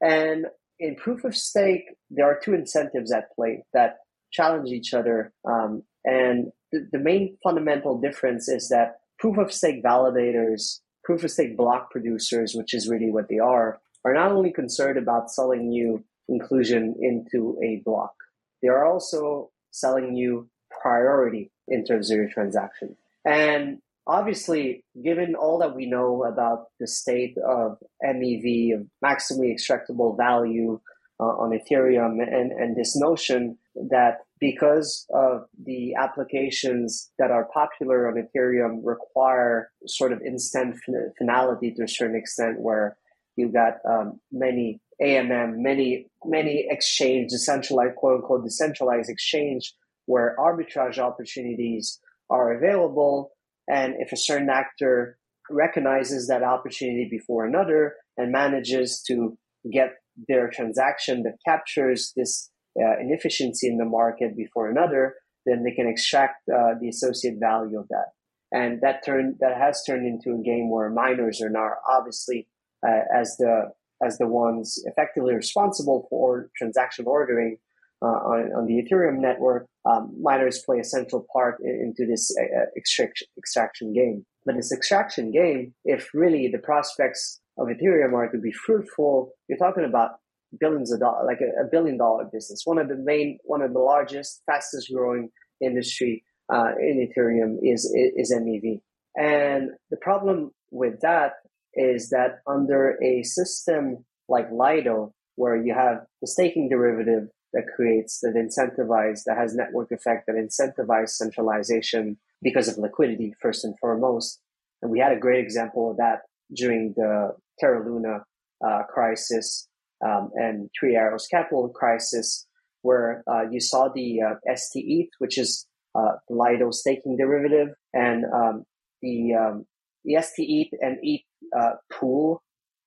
And in proof of stake, there are two incentives at play that challenge each other. Um, and the, the main fundamental difference is that proof of stake validators, proof of stake block producers, which is really what they are, are not only concerned about selling you inclusion into a block, they are also selling you priority in terms of your transaction. And obviously, given all that we know about the state of MEV, of maximally extractable value uh, on Ethereum, and, and this notion that because of the applications that are popular on Ethereum require sort of instant finality to a certain extent, where you've got um, many AMM, many many exchange, decentralized quote unquote decentralized exchange where arbitrage opportunities are available, and if a certain actor recognizes that opportunity before another and manages to get their transaction that captures this uh, inefficiency in the market before another, then they can extract uh, the associate value of that. And that turned that has turned into a game where miners are now obviously uh, as the as the ones effectively responsible for transaction ordering uh, on, on the Ethereum network. Um, miners play a central part in, into this uh, extraction, extraction game. But this extraction game, if really the prospects of Ethereum are to be fruitful, you're talking about billions of dollars, like a, a billion dollar business. One of the main, one of the largest, fastest growing industry uh, in Ethereum is, is MEV. And the problem with that is that under a system like Lido, where you have the staking derivative that creates, that incentivize, that has network effect, that incentivize centralization because of liquidity, first and foremost. And we had a great example of that during the Terra Luna uh, crisis um, and Three Arrows Capital crisis, where uh, you saw the uh, ST which is uh, Lido staking derivative, and um, the um, the ST and ETH uh, pool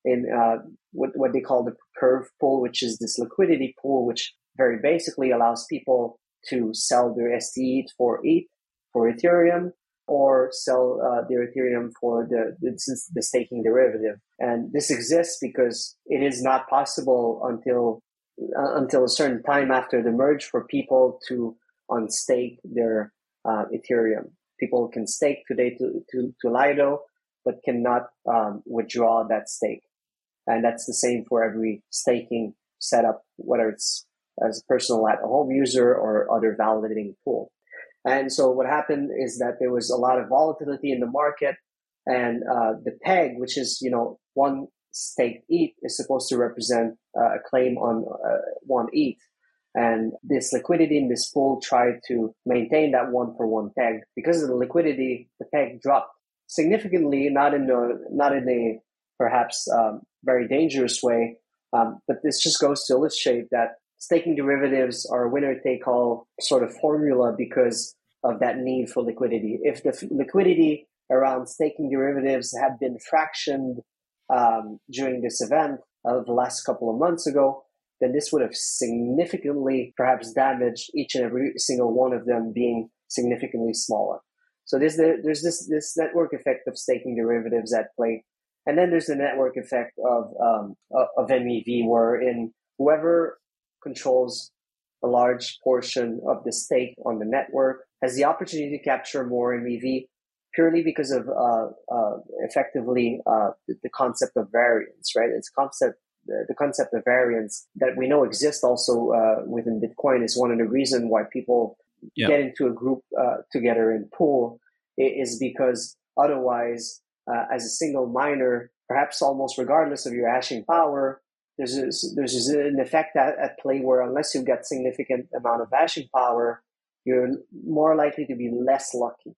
in uh, what, what they call the curve pool, which is this liquidity pool, which very basically allows people to sell their STE for ETH, for Ethereum, or sell uh, their Ethereum for the, the, the staking derivative. And this exists because it is not possible until uh, until a certain time after the merge for people to unstake their uh, Ethereum. People can stake today to, to, to Lido, but cannot um, withdraw that stake. And that's the same for every staking setup, whether it's as a personal at home user or other validating tool. And so what happened is that there was a lot of volatility in the market and uh, the peg, which is, you know, one stake ETH is supposed to represent uh, a claim on uh, one ETH. And this liquidity in this pool tried to maintain that one for one peg. Because of the liquidity, the peg dropped significantly, not in a, not in a perhaps um, very dangerous way. Um, but this just goes to illustrate that staking derivatives are a winner take all sort of formula because of that need for liquidity. If the f- liquidity around staking derivatives had been fractioned um, during this event of the last couple of months ago, then this would have significantly perhaps damaged each and every single one of them being significantly smaller. So there's the, there's this this network effect of staking derivatives at play, and then there's the network effect of um, of MEV, wherein whoever controls a large portion of the stake on the network has the opportunity to capture more MEV purely because of uh, uh, effectively uh, the, the, concept of variance, right? It's concept the concept of variance that we know exists also uh, within Bitcoin is one of the reasons why people yeah. get into a group uh, together in pool is because otherwise, uh, as a single miner, perhaps almost regardless of your hashing power, there's a, there's an effect at, at play where unless you get significant amount of hashing power, you're more likely to be less lucky.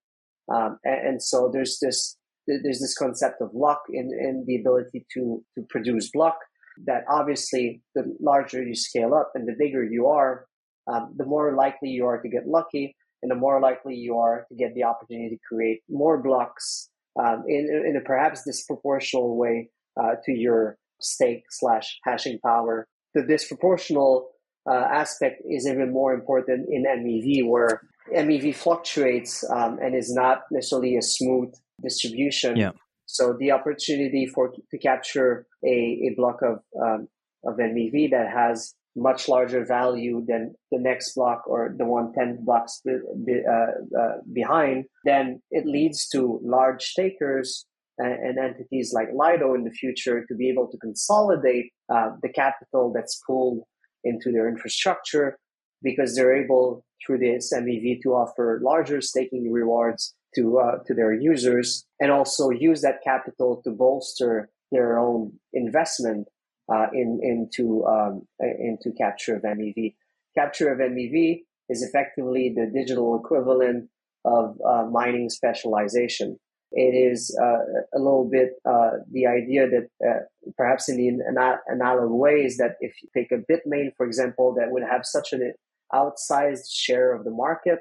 Um, and, and, so there's this there's this concept of luck in, in the ability to to produce block. That obviously, the larger you scale up and the bigger you are, um, the more likely you are to get lucky, and the more likely you are to get the opportunity to create more blocks um, in, in a perhaps disproportional way uh, to your stake slash hashing power. The disproportional uh, aspect is even more important in MEV, where MEV fluctuates um, and is not necessarily a smooth distribution. Yeah. So the opportunity for to capture a, a block of um, of MEV that has much larger value than the next block or the one one ten blocks be, be, uh, uh, behind, then it leads to large takers and, and, entities like Lido in the future to be able to consolidate uh, the capital that's pooled into their infrastructure because they're able through this MEV to offer larger staking rewards to uh, to their users and also use that capital to bolster their own investment uh, in into um, into capture of MEV. Capture of MEV is effectively the digital equivalent of uh, mining specialization. It is uh, a little bit uh, the idea that uh, perhaps in the analog way is that if you take a Bitmain, for example, that would have such an outsized share of the market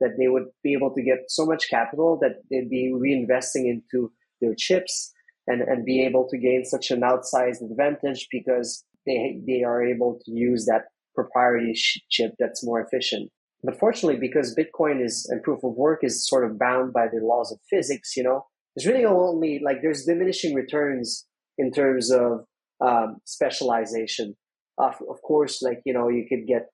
that they would be able to get so much capital that they'd be reinvesting into their chips and, and be able to gain such an outsized advantage because they, they are able to use that proprietary chip that's more efficient. But fortunately, because Bitcoin is and proof of work is sort of bound by the laws of physics, you know, there's really only like there's diminishing returns in terms of um, specialization. Uh, of course, like you know, you could get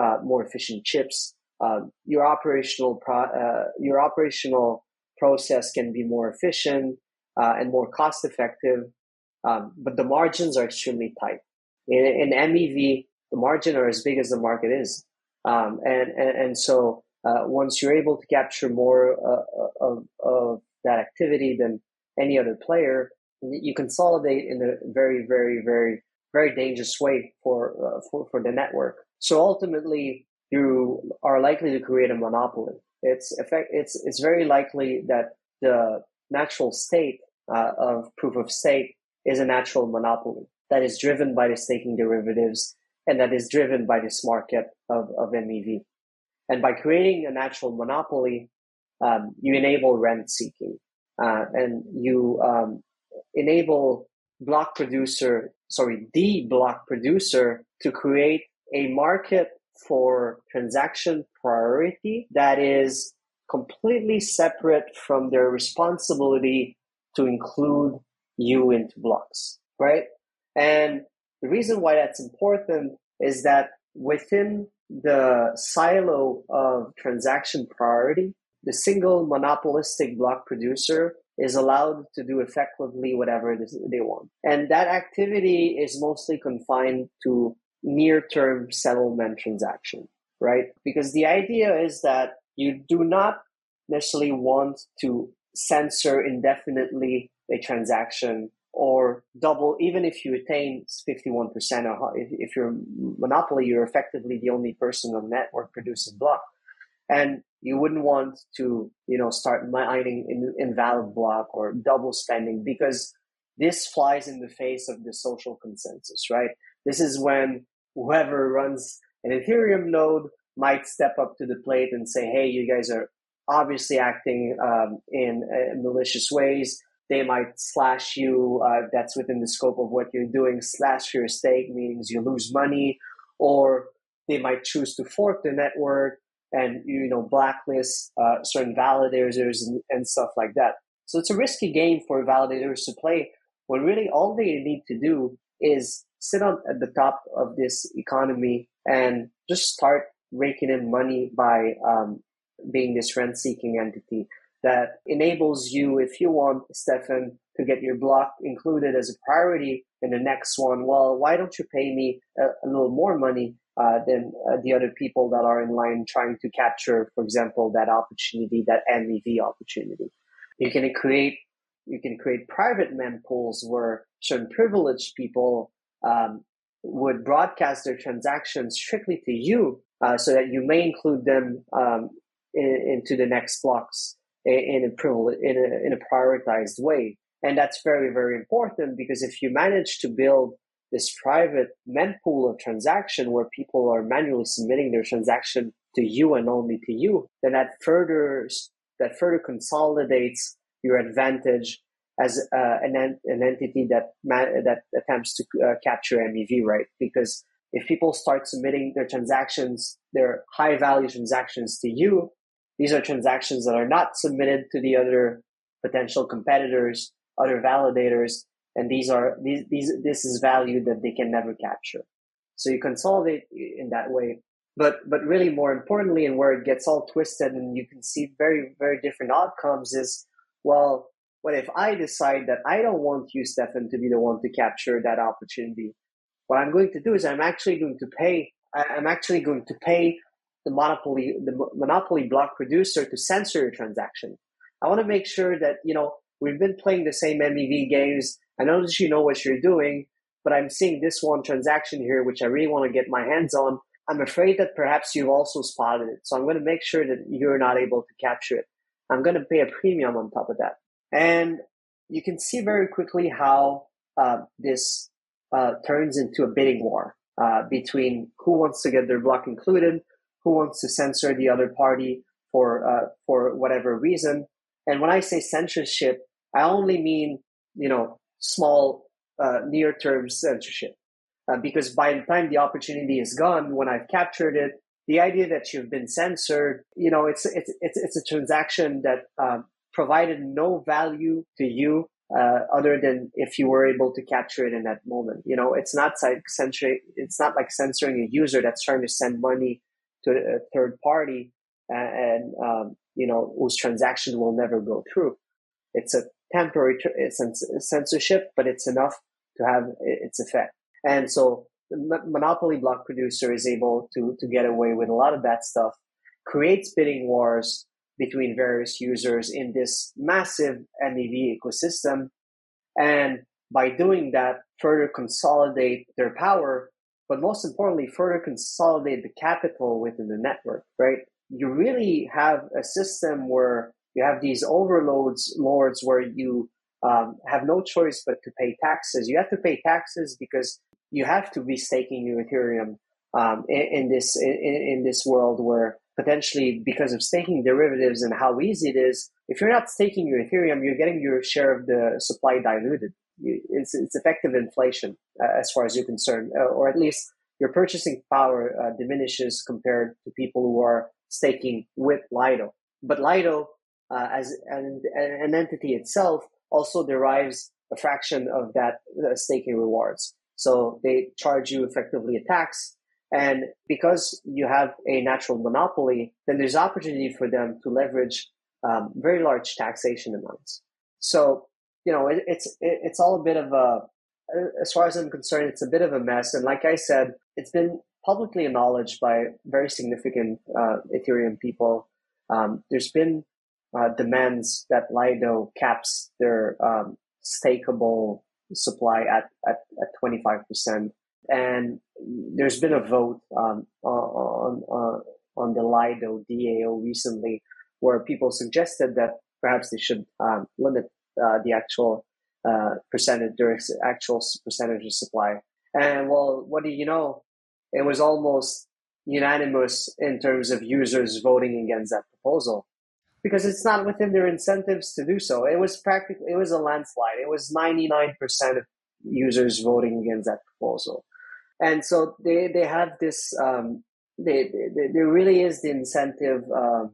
uh, more efficient chips. Um, your operational pro- uh, your operational process can be more efficient uh, and more cost effective, um, but the margins are extremely tight. In, in MEV, the margin are as big as the market is, um, and, and, and so uh, once you're able to capture more uh, of, of that activity than any other player, you consolidate in a very, very, very, very dangerous way for uh, for, for the network. So ultimately, you are likely to create a monopoly. It's effect. It's it's very likely that the natural state uh, of proof of stake is a natural monopoly that is driven by the staking derivatives and that is driven by this market of, of MEV. And by creating a natural monopoly, um, you enable rent seeking uh, and you um, enable block producer, sorry, the block producer to create a market for transaction priority that is completely separate from their responsibility to include you into blocks, right? And the reason why that's important is that within the silo of transaction priority, the single monopolistic block producer is allowed to do effectively whatever they want. And that activity is mostly confined to near term settlement transaction, right? Because the idea is that you do not necessarily want to censor indefinitely a transaction or double, even if you attain 51%, or if, you're monopoly, you're effectively the only person on network producing block. And you wouldn't want to, you know, start mining in, invalid block or double spending because this flies in the face of the social consensus, right? This is when whoever runs an Ethereum node might step up to the plate and say, hey, you guys are obviously acting um, in uh, malicious ways. They might slash you. Uh, that's within the scope of what you're doing. Slash your stake means you lose money, or they might choose to fork the network and you know blacklist uh, certain validators and, and stuff like that. So it's a risky game for validators to play when really all they need to do is sit on at the top of this economy and just start raking in money by um, being this rent seeking entity that enables you, if you want, Stephan, to get your block included as a priority in the next one. Well, why don't you pay me a, a little more money uh, than uh, the other people that are in line trying to capture, for example, that opportunity, that MEV opportunity? You can create you can create private mempools where certain privileged people um, would broadcast their transactions strictly to you, uh, so that you may include them um, in, into the next blocks in a, in a in a prioritized way. And that's very, very important because if you manage to build this private mempool of transaction where people are manually submitting their transaction to you and only to you, then that further that further consolidates your advantage as uh, an, an entity that man, that attempts to uh, capture MEV, right? Because if people start submitting their transactions, their high value transactions to you, these are transactions that are not submitted to the other potential competitors other validators, and these are these these this is value that they can never capture. So you consolidate in that way. But but really more importantly, and where it gets all twisted and you can see very, very different outcomes is well, what if I decide that I don't want you, Stephan, to be the one to capture that opportunity? What I'm going to do is I'm actually going to pay I'm actually going to pay the monopoly the monopoly block producer to censor your transaction. I want to make sure that you know We've been playing the same MEV games. I know that you know what you're doing, but I'm seeing this one transaction here, which I really want to get my hands on. I'm afraid that perhaps you've also spotted it. So I'm going to make sure that you're not able to capture it. I'm going to pay a premium on top of that. And you can see very quickly how uh, this uh, turns into a bidding war uh, between who wants to get their block included, who wants to censor the other party for uh, for whatever reason. And when I say censorship, I only mean, you know, small, uh, near term censorship. Uh, because by the time the opportunity is gone, when I've captured it, the idea that you've been censored, you know, it's, it's, it's, it's a transaction that um, provided no value to you uh, other than if you were able to capture it in that moment. You know, it's not like censoring, it's not like censoring a user that's trying to send money to a third party and, um, you know, whose transaction will never go through. It's a temporary censorship, but it's enough to have its effect. And so the monopoly block producer is able to, to get away with a lot of that stuff, creates bidding wars between various users in this massive MEV ecosystem. And by doing that, further consolidate their power, but most importantly, further consolidate the capital within the network, right? You really have a system where you have these overloads lords where you um, have no choice but to pay taxes. You have to pay taxes because you have to be staking your Ethereum um, in, in, this in, in, this world where potentially because of staking derivatives and how easy it is, if you're not staking your Ethereum, you're getting your share of the supply diluted. It's, it's effective inflation uh, as far as you're concerned, uh, or at least your purchasing power uh, diminishes compared to people who are staking with Lido. But Lido uh, as an, an entity itself also derives a fraction of that uh, staking rewards. So they charge you effectively a tax. And because you have a natural monopoly, then there's opportunity for them to leverage um, very large taxation amounts. So, you know, it, it's, it, it's all a bit of a, as far as I'm concerned, it's a bit of a mess. And like I said, it's been publicly acknowledged by very significant uh, Ethereum people. Um, there's been uh, demands that Lido caps their um, stakeable supply at, at, at 25%. And there's been a vote um, on, on, on the Lido DAO recently where people suggested that perhaps they should um, limit uh, the actual uh, percentage, their actual percentage of supply. And well, what do you know? It was almost unanimous in terms of users voting against that proposal because it's not within their incentives to do so. It was practically it was a landslide. It was 99% of users voting against that proposal. And so they, they have this, um, they, they, there really is the incentive uh,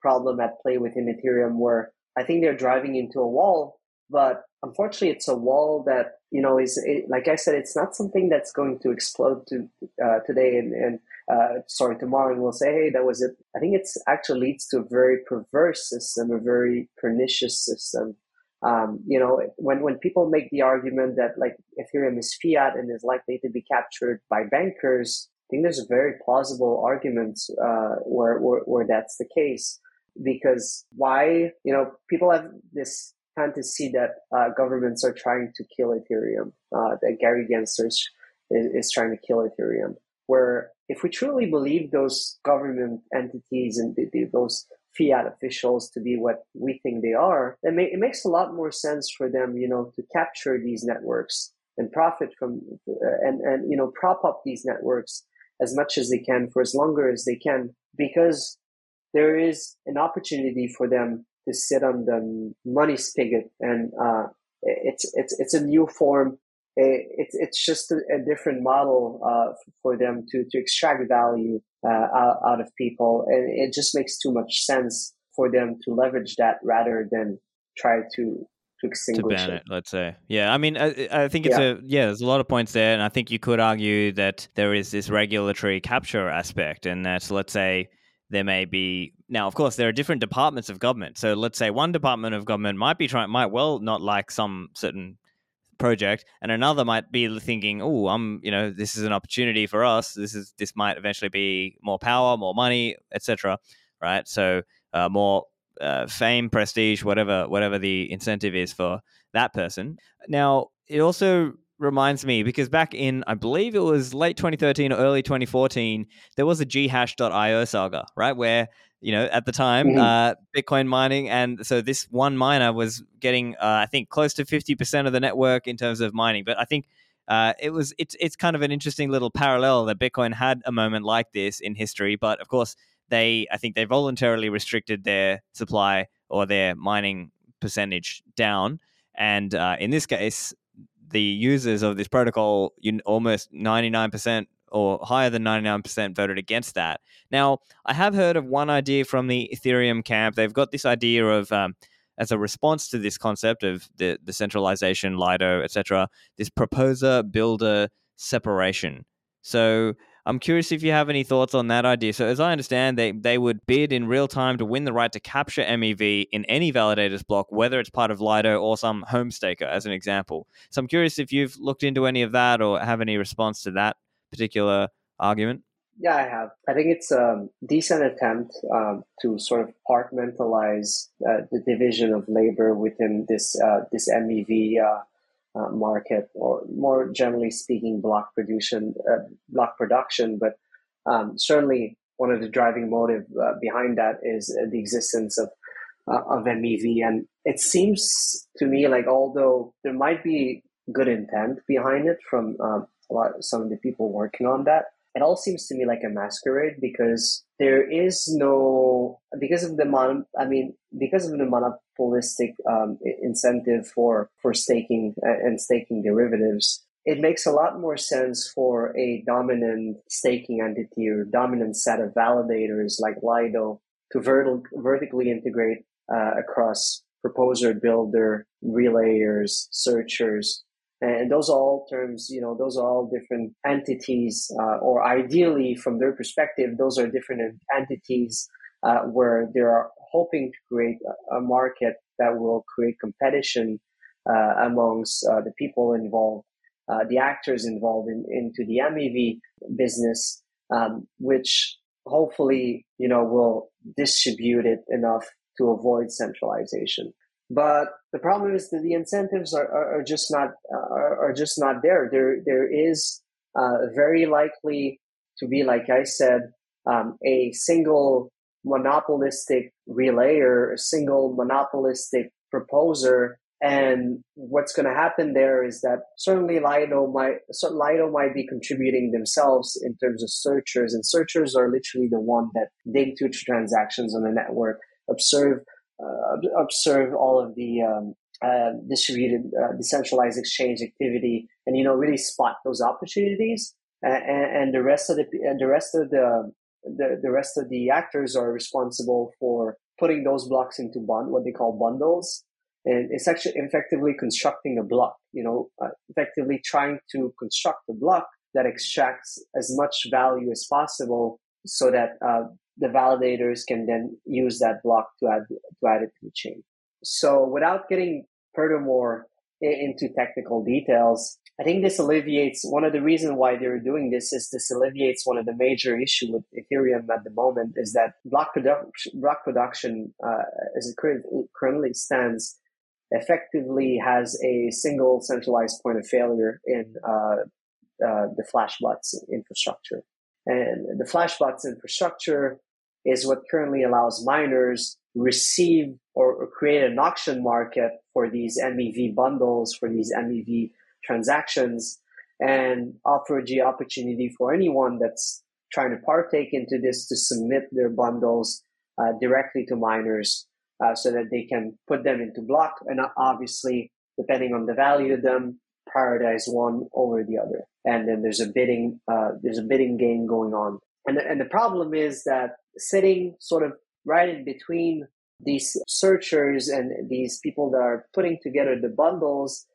problem at play within Ethereum where I think they're driving into a wall, but unfortunately it's a wall that, you know, is, it, like I said, it's not something that's going to explode to, uh, today and, and uh, sorry, tomorrow and we'll say, hey, that was it. I think it's actually leads to a very perverse system, a very pernicious system Um, you know, when, when people make the argument that like Ethereum is fiat and is likely to be captured by bankers, I think there's a very plausible argument uh, where, where, where that's the case. Because why, you know, people have this fantasy that uh, governments are trying to kill Ethereum, uh, that Gary Gensler is, is trying to kill Ethereum. Where if we truly believe those government entities and the, the, those fiat officials to be what we think they are, then it makes a lot more sense for them, you know, to capture these networks and profit from uh, and and you know prop up these networks as much as they can for as longer as they can because there is an opportunity for them to sit on the money spigot and uh, it's it's it's a new form it's it's just a, a different model uh, for them to to extract value uh, out, out of people, and it just makes too much sense for them to leverage that rather than try to to extinguish to ban it. it. Let's say, yeah. I mean, I, I think it's yeah. a yeah. There's a lot of points there, and I think you could argue that there is this regulatory capture aspect, and that let's say there may be now. Of course, there are different departments of government. So let's say one department of government might be trying, might well not like some certain project and another might be thinking oh i'm you know this is an opportunity for us this is this might eventually be more power more money etc right so uh, more uh, fame prestige whatever whatever the incentive is for that person now it also reminds me because back in I believe it was late 2013 or early 2014 there was a ghash.io saga right where you know, at the time, mm-hmm. uh, Bitcoin mining. And so this one miner was getting, uh, I think, close to 50% of the network in terms of mining. But I think uh, it was it's it's kind of an interesting little parallel that Bitcoin had a moment like this in history. But of course, they I think they voluntarily restricted their supply or their mining percentage down. And uh, in this case, the users of this protocol, you, almost 99% or higher than 99% voted against that. Now, I have heard of one idea from the Ethereum camp. They've got this idea of, um, as a response to this concept of the, the centralization, Lido, etc., this proposer builder separation. So I'm curious if you have any thoughts on that idea. So, as I understand, they, they would bid in real time to win the right to capture MEV in any validator's block, whether it's part of Lido or some home staker, as an example. So, I'm curious if you've looked into any of that or have any response to that particular argument? Yeah, I have. I think it's a decent attempt um, to sort of compartmentalize uh, the division of labor within this uh, this MEV uh, uh, market, or more generally speaking, block production. Uh, block production, but um, certainly one of the driving motive uh, behind that is the existence of of MEV, and it seems to me like although there might be good intent behind it from a lot some of the people working on that it all seems to me like a masquerade because there is no because of the mon i mean because of the monopolistic um, incentive for for staking and staking derivatives it makes a lot more sense for a dominant staking entity or dominant set of validators like lido to vert- vertically integrate uh, across proposer builder relayers searchers and those are all terms you know those are all different entities uh, or ideally from their perspective those are different entities uh, where they are hoping to create a market that will create competition uh, amongst uh, the people involved uh, the actors involved in, into the mev business um, which hopefully you know will distribute it enough to avoid centralization but the problem is that the incentives are, are, are just not are, are, just not there. There there is uh, very likely to be, like I said, um, a single monopolistic relayer, a single monopolistic proposer. And what's going to happen there is that certainly Lido might so Lido might be contributing themselves in terms of searchers, and searchers are literally the one that dig through transactions on the network, observe uh, observe all of the um, uh, distributed uh, decentralized exchange activity and you know really spot those opportunities. And, and the rest of the and the rest of the, the the rest of the actors are responsible for putting those blocks into bond what they call bundles. And it's actually effectively constructing a block you know uh, effectively trying to construct a block that extracts as much value as possible so that uh, the validators can then use that block to add to add it to the chain. So without getting furthermore into technical details. I think this alleviates one of the reasons why they're doing this is this alleviates one of the major issue with Ethereum at the moment is that block production, block production uh, as it currently stands, effectively has a single centralized point of failure in uh, uh, the Flashbots infrastructure, and the Flashbots infrastructure is what currently allows miners receive or, create an auction market for these MEV bundles, for these MEV transactions, and offer the opportunity for anyone that's trying to partake into this to submit their bundles uh, directly to miners uh, so that they can put them into block and obviously depending on the value of them prioritize one over the other. And then there's a bidding uh, there's a bidding game going on. And and the problem is that sitting sort of right in between these searchers and these people that are putting together the bundles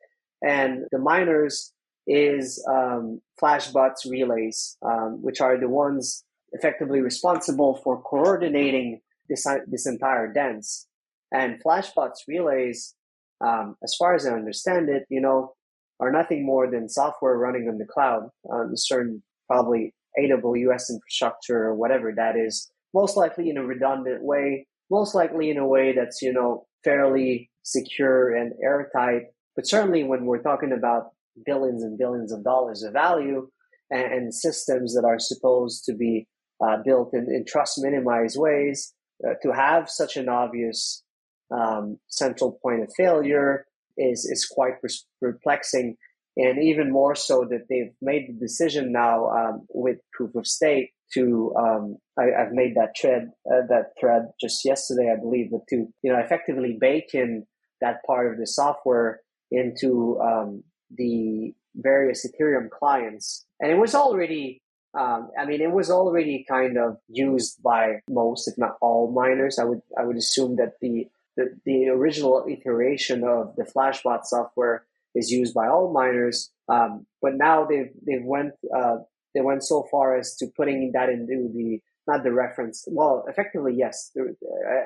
and the miners is um, Flashbots relays, um, which are the ones effectively responsible for coordinating this, this entire dance. And Flashbots relays, um, as far as I understand it, you know, are nothing more than software running on the cloud on certain probably AWS infrastructure or whatever that is, most likely in a redundant way most likely in a way that's, you know, fairly secure and airtight. But certainly when we're talking about billions and billions of dollars of value and, and systems that are supposed to be uh, built in, in, trust minimized ways, uh, to have such an obvious um, central point of failure is, is quite perplexing. And even more so that they've made the decision now um, with proof of stake to um, I, have made that thread uh, that thread just yesterday, I believe, but to you know effectively bake in that part of the software into um, the various Ethereum clients, and it was already. Um, I mean, it was already kind of used by most, if not all, miners. I would I would assume that the the, the original iteration of the Flashbot software is used by all miners, um, but now they've they've went uh, they went so far as to putting that into the not the reference well effectively yes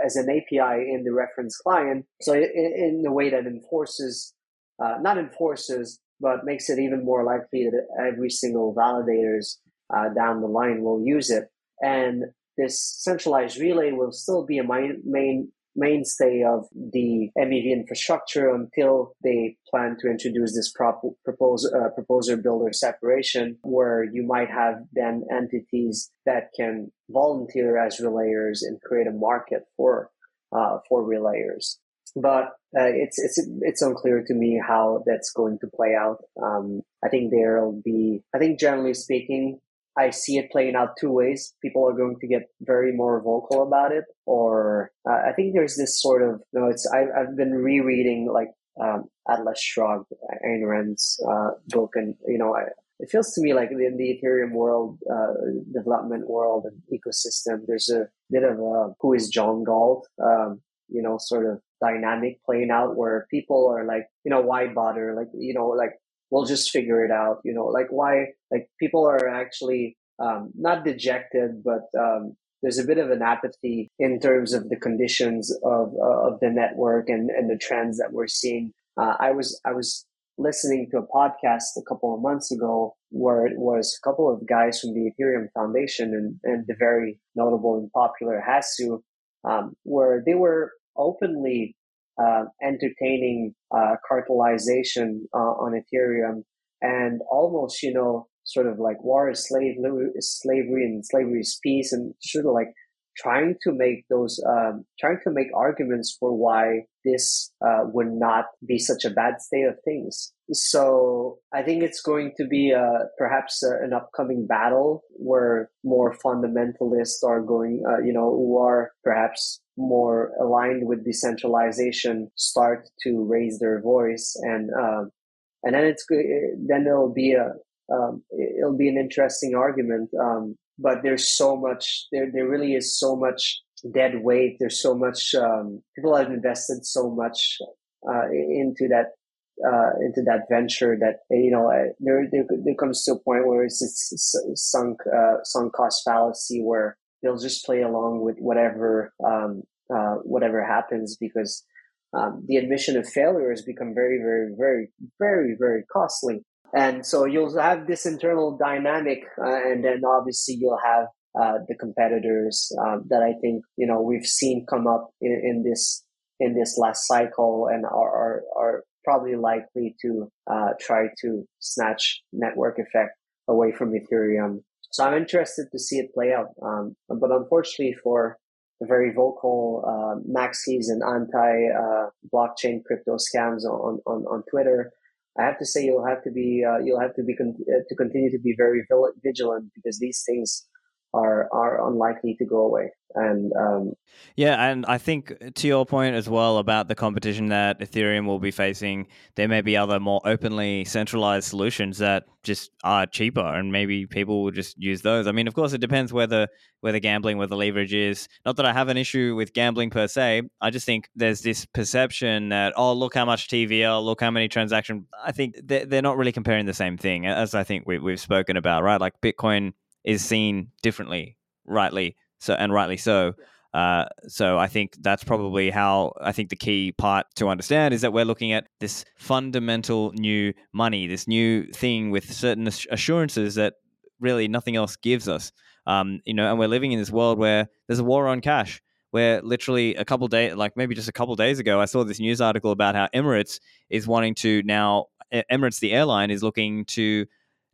as an api in the reference client. So in, the way that enforces uh, not enforces but makes it even more likely that every single validators uh, down the line will use it. And this centralized relay will still be a main, main mainstay of the MEV infrastructure until they plan to introduce this prop- propose, uh, proposer builder separation, where you might have then entities that can volunteer as relayers and create a market for uh, for relayers. But uh, it's it's it's unclear to me how that's going to play out. Um, I think there'll be. I think generally speaking, I see it playing out two ways. People are going to get very more vocal about it, or uh, I think there's this sort of you know, it's I, I've been rereading like um, Atlas Shrugged, Ayn Rand's uh, book, and you know I, it feels to me like in the Ethereum world, uh, development world and ecosystem, there's a bit of a who is John Galt, um, you know, sort of dynamic playing out where people are like, you know, why bother? Like, you know, like we'll just figure it out. You know, like why, like people are actually um, not dejected, but um, there's a bit of an apathy in terms of the conditions of uh, of the network and and the trends that we're seeing. Uh, I was I was listening to a podcast a couple of months ago where it was a couple of guys from the Ethereum Foundation and, and the very notable and popular Hasu, um, where they were openly uh, entertaining uh, cartelization uh, on Ethereum and almost, you know, sort of like war is slave, slavery and slavery is peace and sort of like trying to make those, um, trying to make arguments for why this uh, would not be such a bad state of things. So I think it's going to be uh, perhaps uh, an upcoming battle where more fundamentalists are going, uh, you know, who are perhaps more aligned with decentralization start to raise their voice. And um, and then it's then it'll be a um, it'll be an interesting argument. Um, but there's so much there there really is so much dead weight. There's so much um, people have invested so much uh, into that uh, into that venture that you know there, there there comes to a point where it's, it's sunk uh, sunk cost fallacy where they'll just play along with whatever um, uh, whatever happens because um, the admission of failure has become very, very, very, very, very costly. And so you'll have this internal dynamic, uh, and then obviously you'll have uh, the competitors uh, that I think you know we've seen come up in, in this in this last cycle and are are, are probably likely to uh, try to snatch network effect away from Ethereum. So I'm interested to see it play out. Um, but unfortunately for the very vocal uh, maxis and anti uh, blockchain crypto scams on, on, on Twitter, I have to say you'll have to be uh, you'll have to be con- uh, to continue to be very vigilant because these things are are unlikely to go away. And um, yeah, and I think to your point as well about the competition that Ethereum will be facing, there may be other more openly centralized solutions that just are cheaper, and maybe people will just use those. I mean, of course, it depends whether whether gambling, where the leverage is. Not that I have an issue with gambling per se. I just think there's this perception that oh, look how much TVL, look how many transactions. I think they're, they're not really comparing the same thing, as I think we, we've spoken about, right? Like Bitcoin is seen differently, rightly so, and rightly so. Uh, so I think that's probably how I think the key part to understand is that we're looking at this fundamental new money, this new thing with certain assurances that really nothing else gives us. Um, you know, and we're living in this world where there's a war on cash. Where literally a couple days, like maybe just a couple days ago, I saw this news article about how Emirates is wanting to now. Emirates, the airline, is looking to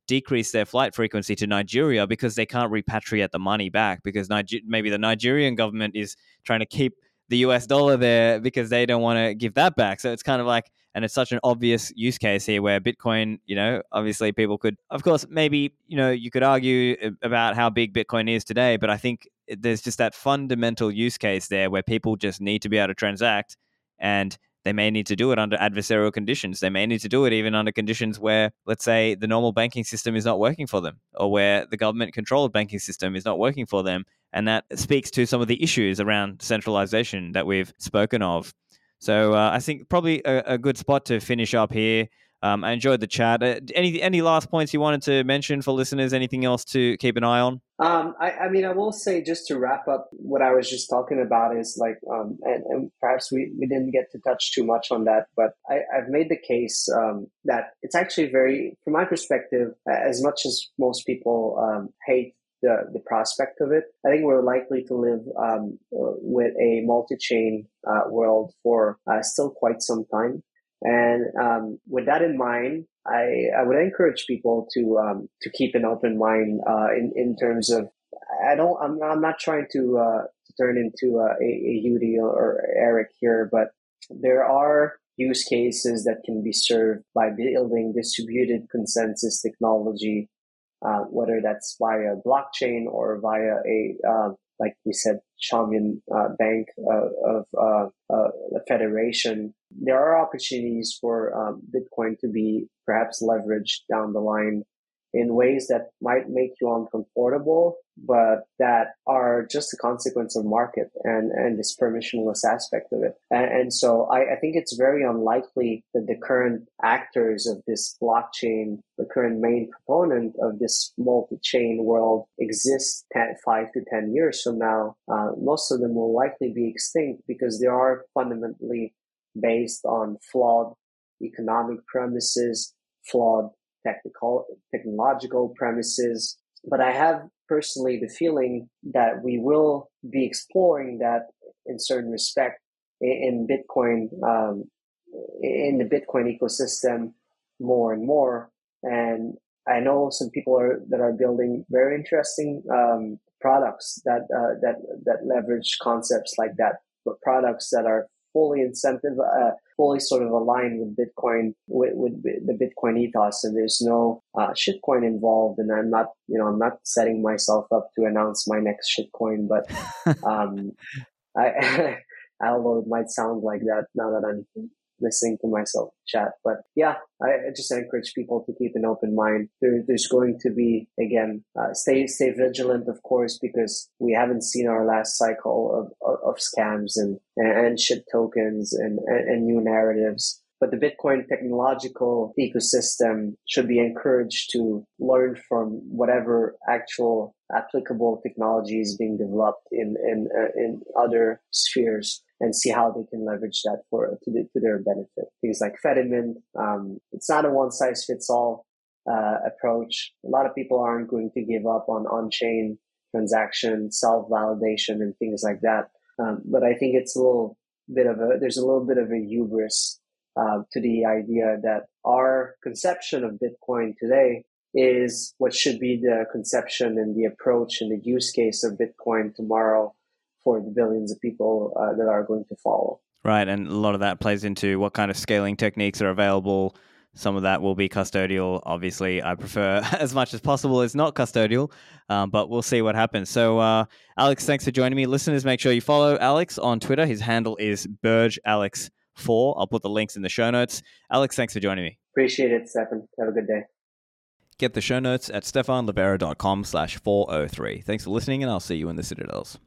decrease their flight frequency to Nigeria because they can't repatriate the money back because Niger- maybe the Nigerian government is trying to keep the US dollar there because they don't want to give that back. So it's kind of like, and it's such an obvious use case here where Bitcoin, you know, obviously people could, of course, maybe, you know, you could argue about how big Bitcoin is today, but I think there's just that fundamental use case there where people just need to be able to transact and they may need to do it under adversarial conditions. They may need to do it even under conditions where, let's say, the normal banking system is not working for them, or where the government controlled banking system is not working for them. And that speaks to some of the issues around centralization that we've spoken of. So uh, I think probably a, a, good spot to finish up here. Um, I enjoyed the chat. Uh, any any last points you wanted to mention for listeners? Anything else to keep an eye on? Um, I, I, mean, I will say just to wrap up what I was just talking about is like, um, and, and, perhaps we, we didn't get to touch too much on that, but I, have made the case um, that it's actually very, from my perspective, as much as most people um, hate the, the prospect of it, I think we're likely to live um, with a multi-chain uh, world for uh, still quite some time. And um, with that in mind, I, I would encourage people to um, to keep an open mind uh, in in terms of I don't I'm I'm not trying to uh, to turn into a, a Udi or Eric here, but there are use cases that can be served by building distributed consensus technology, uh, whether that's via blockchain or via a uh, like we said, Chaumian uh, Bank uh, of the Federation, there are opportunities for um, Bitcoin to be perhaps leveraged down the line in ways that might make you uncomfortable, but that are just a consequence of market and, and this permissionless aspect of it. And, and so I, I, think it's very unlikely that the current actors of this blockchain, the current main proponent of this multi-chain world exists 10, five to 10 years from now. Uh, most of them will likely be extinct because they are fundamentally based on flawed economic premises, flawed technical, technological premises. But I have personally the feeling that we will be exploring that in certain respect in Bitcoin, um, in the Bitcoin ecosystem more and more. And I know some people are that are building very interesting um, products that uh, that that leverage concepts like that, but products that are fully incentive, uh, fully sort of aligned with Bitcoin, with, with the Bitcoin ethos, and there's no uh, shitcoin involved. And I'm not, you know, I'm not setting myself up to announce my next shitcoin, but um, I, although it might sound like that now that I'm listening to myself chat. But yeah, I, just encourage people to keep an open mind. There, there's going to be again, uh, stay stay vigilant, of course, because we haven't seen our last cycle of of, of scams and and shit tokens and, and, and new narratives. But the Bitcoin technological ecosystem should be encouraged to learn from whatever actual applicable technology is being developed in in uh, in other spheres and see how they can leverage that for to, the, to their benefit. Things like Fedimint, um, it's not a one size fits all uh, approach. A lot of people aren't going to give up on on chain transaction, self validation, and things like that. Um, but I think it's a little bit of a there's a little bit of a hubris uh, to the idea that our conception of Bitcoin today is what should be the conception and the approach and the use case of Bitcoin tomorrow for the billions of people uh, that are going to follow. Right, and a lot of that plays into what kind of scaling techniques are available. Some of that will be custodial. Obviously, I prefer as much as possible it's not custodial, um, but we'll see what happens. So, uh, Alex, thanks for joining me. Listeners, make sure you follow Alex on Twitter. His handle is BurgeAlex4. I'll put the links in the show notes. Alex, thanks for joining me. Appreciate it, Stephan. Have a good day. Get the show notes at stephanlivera.com slash 403. Thanks for listening, and I'll see you in the Citadels.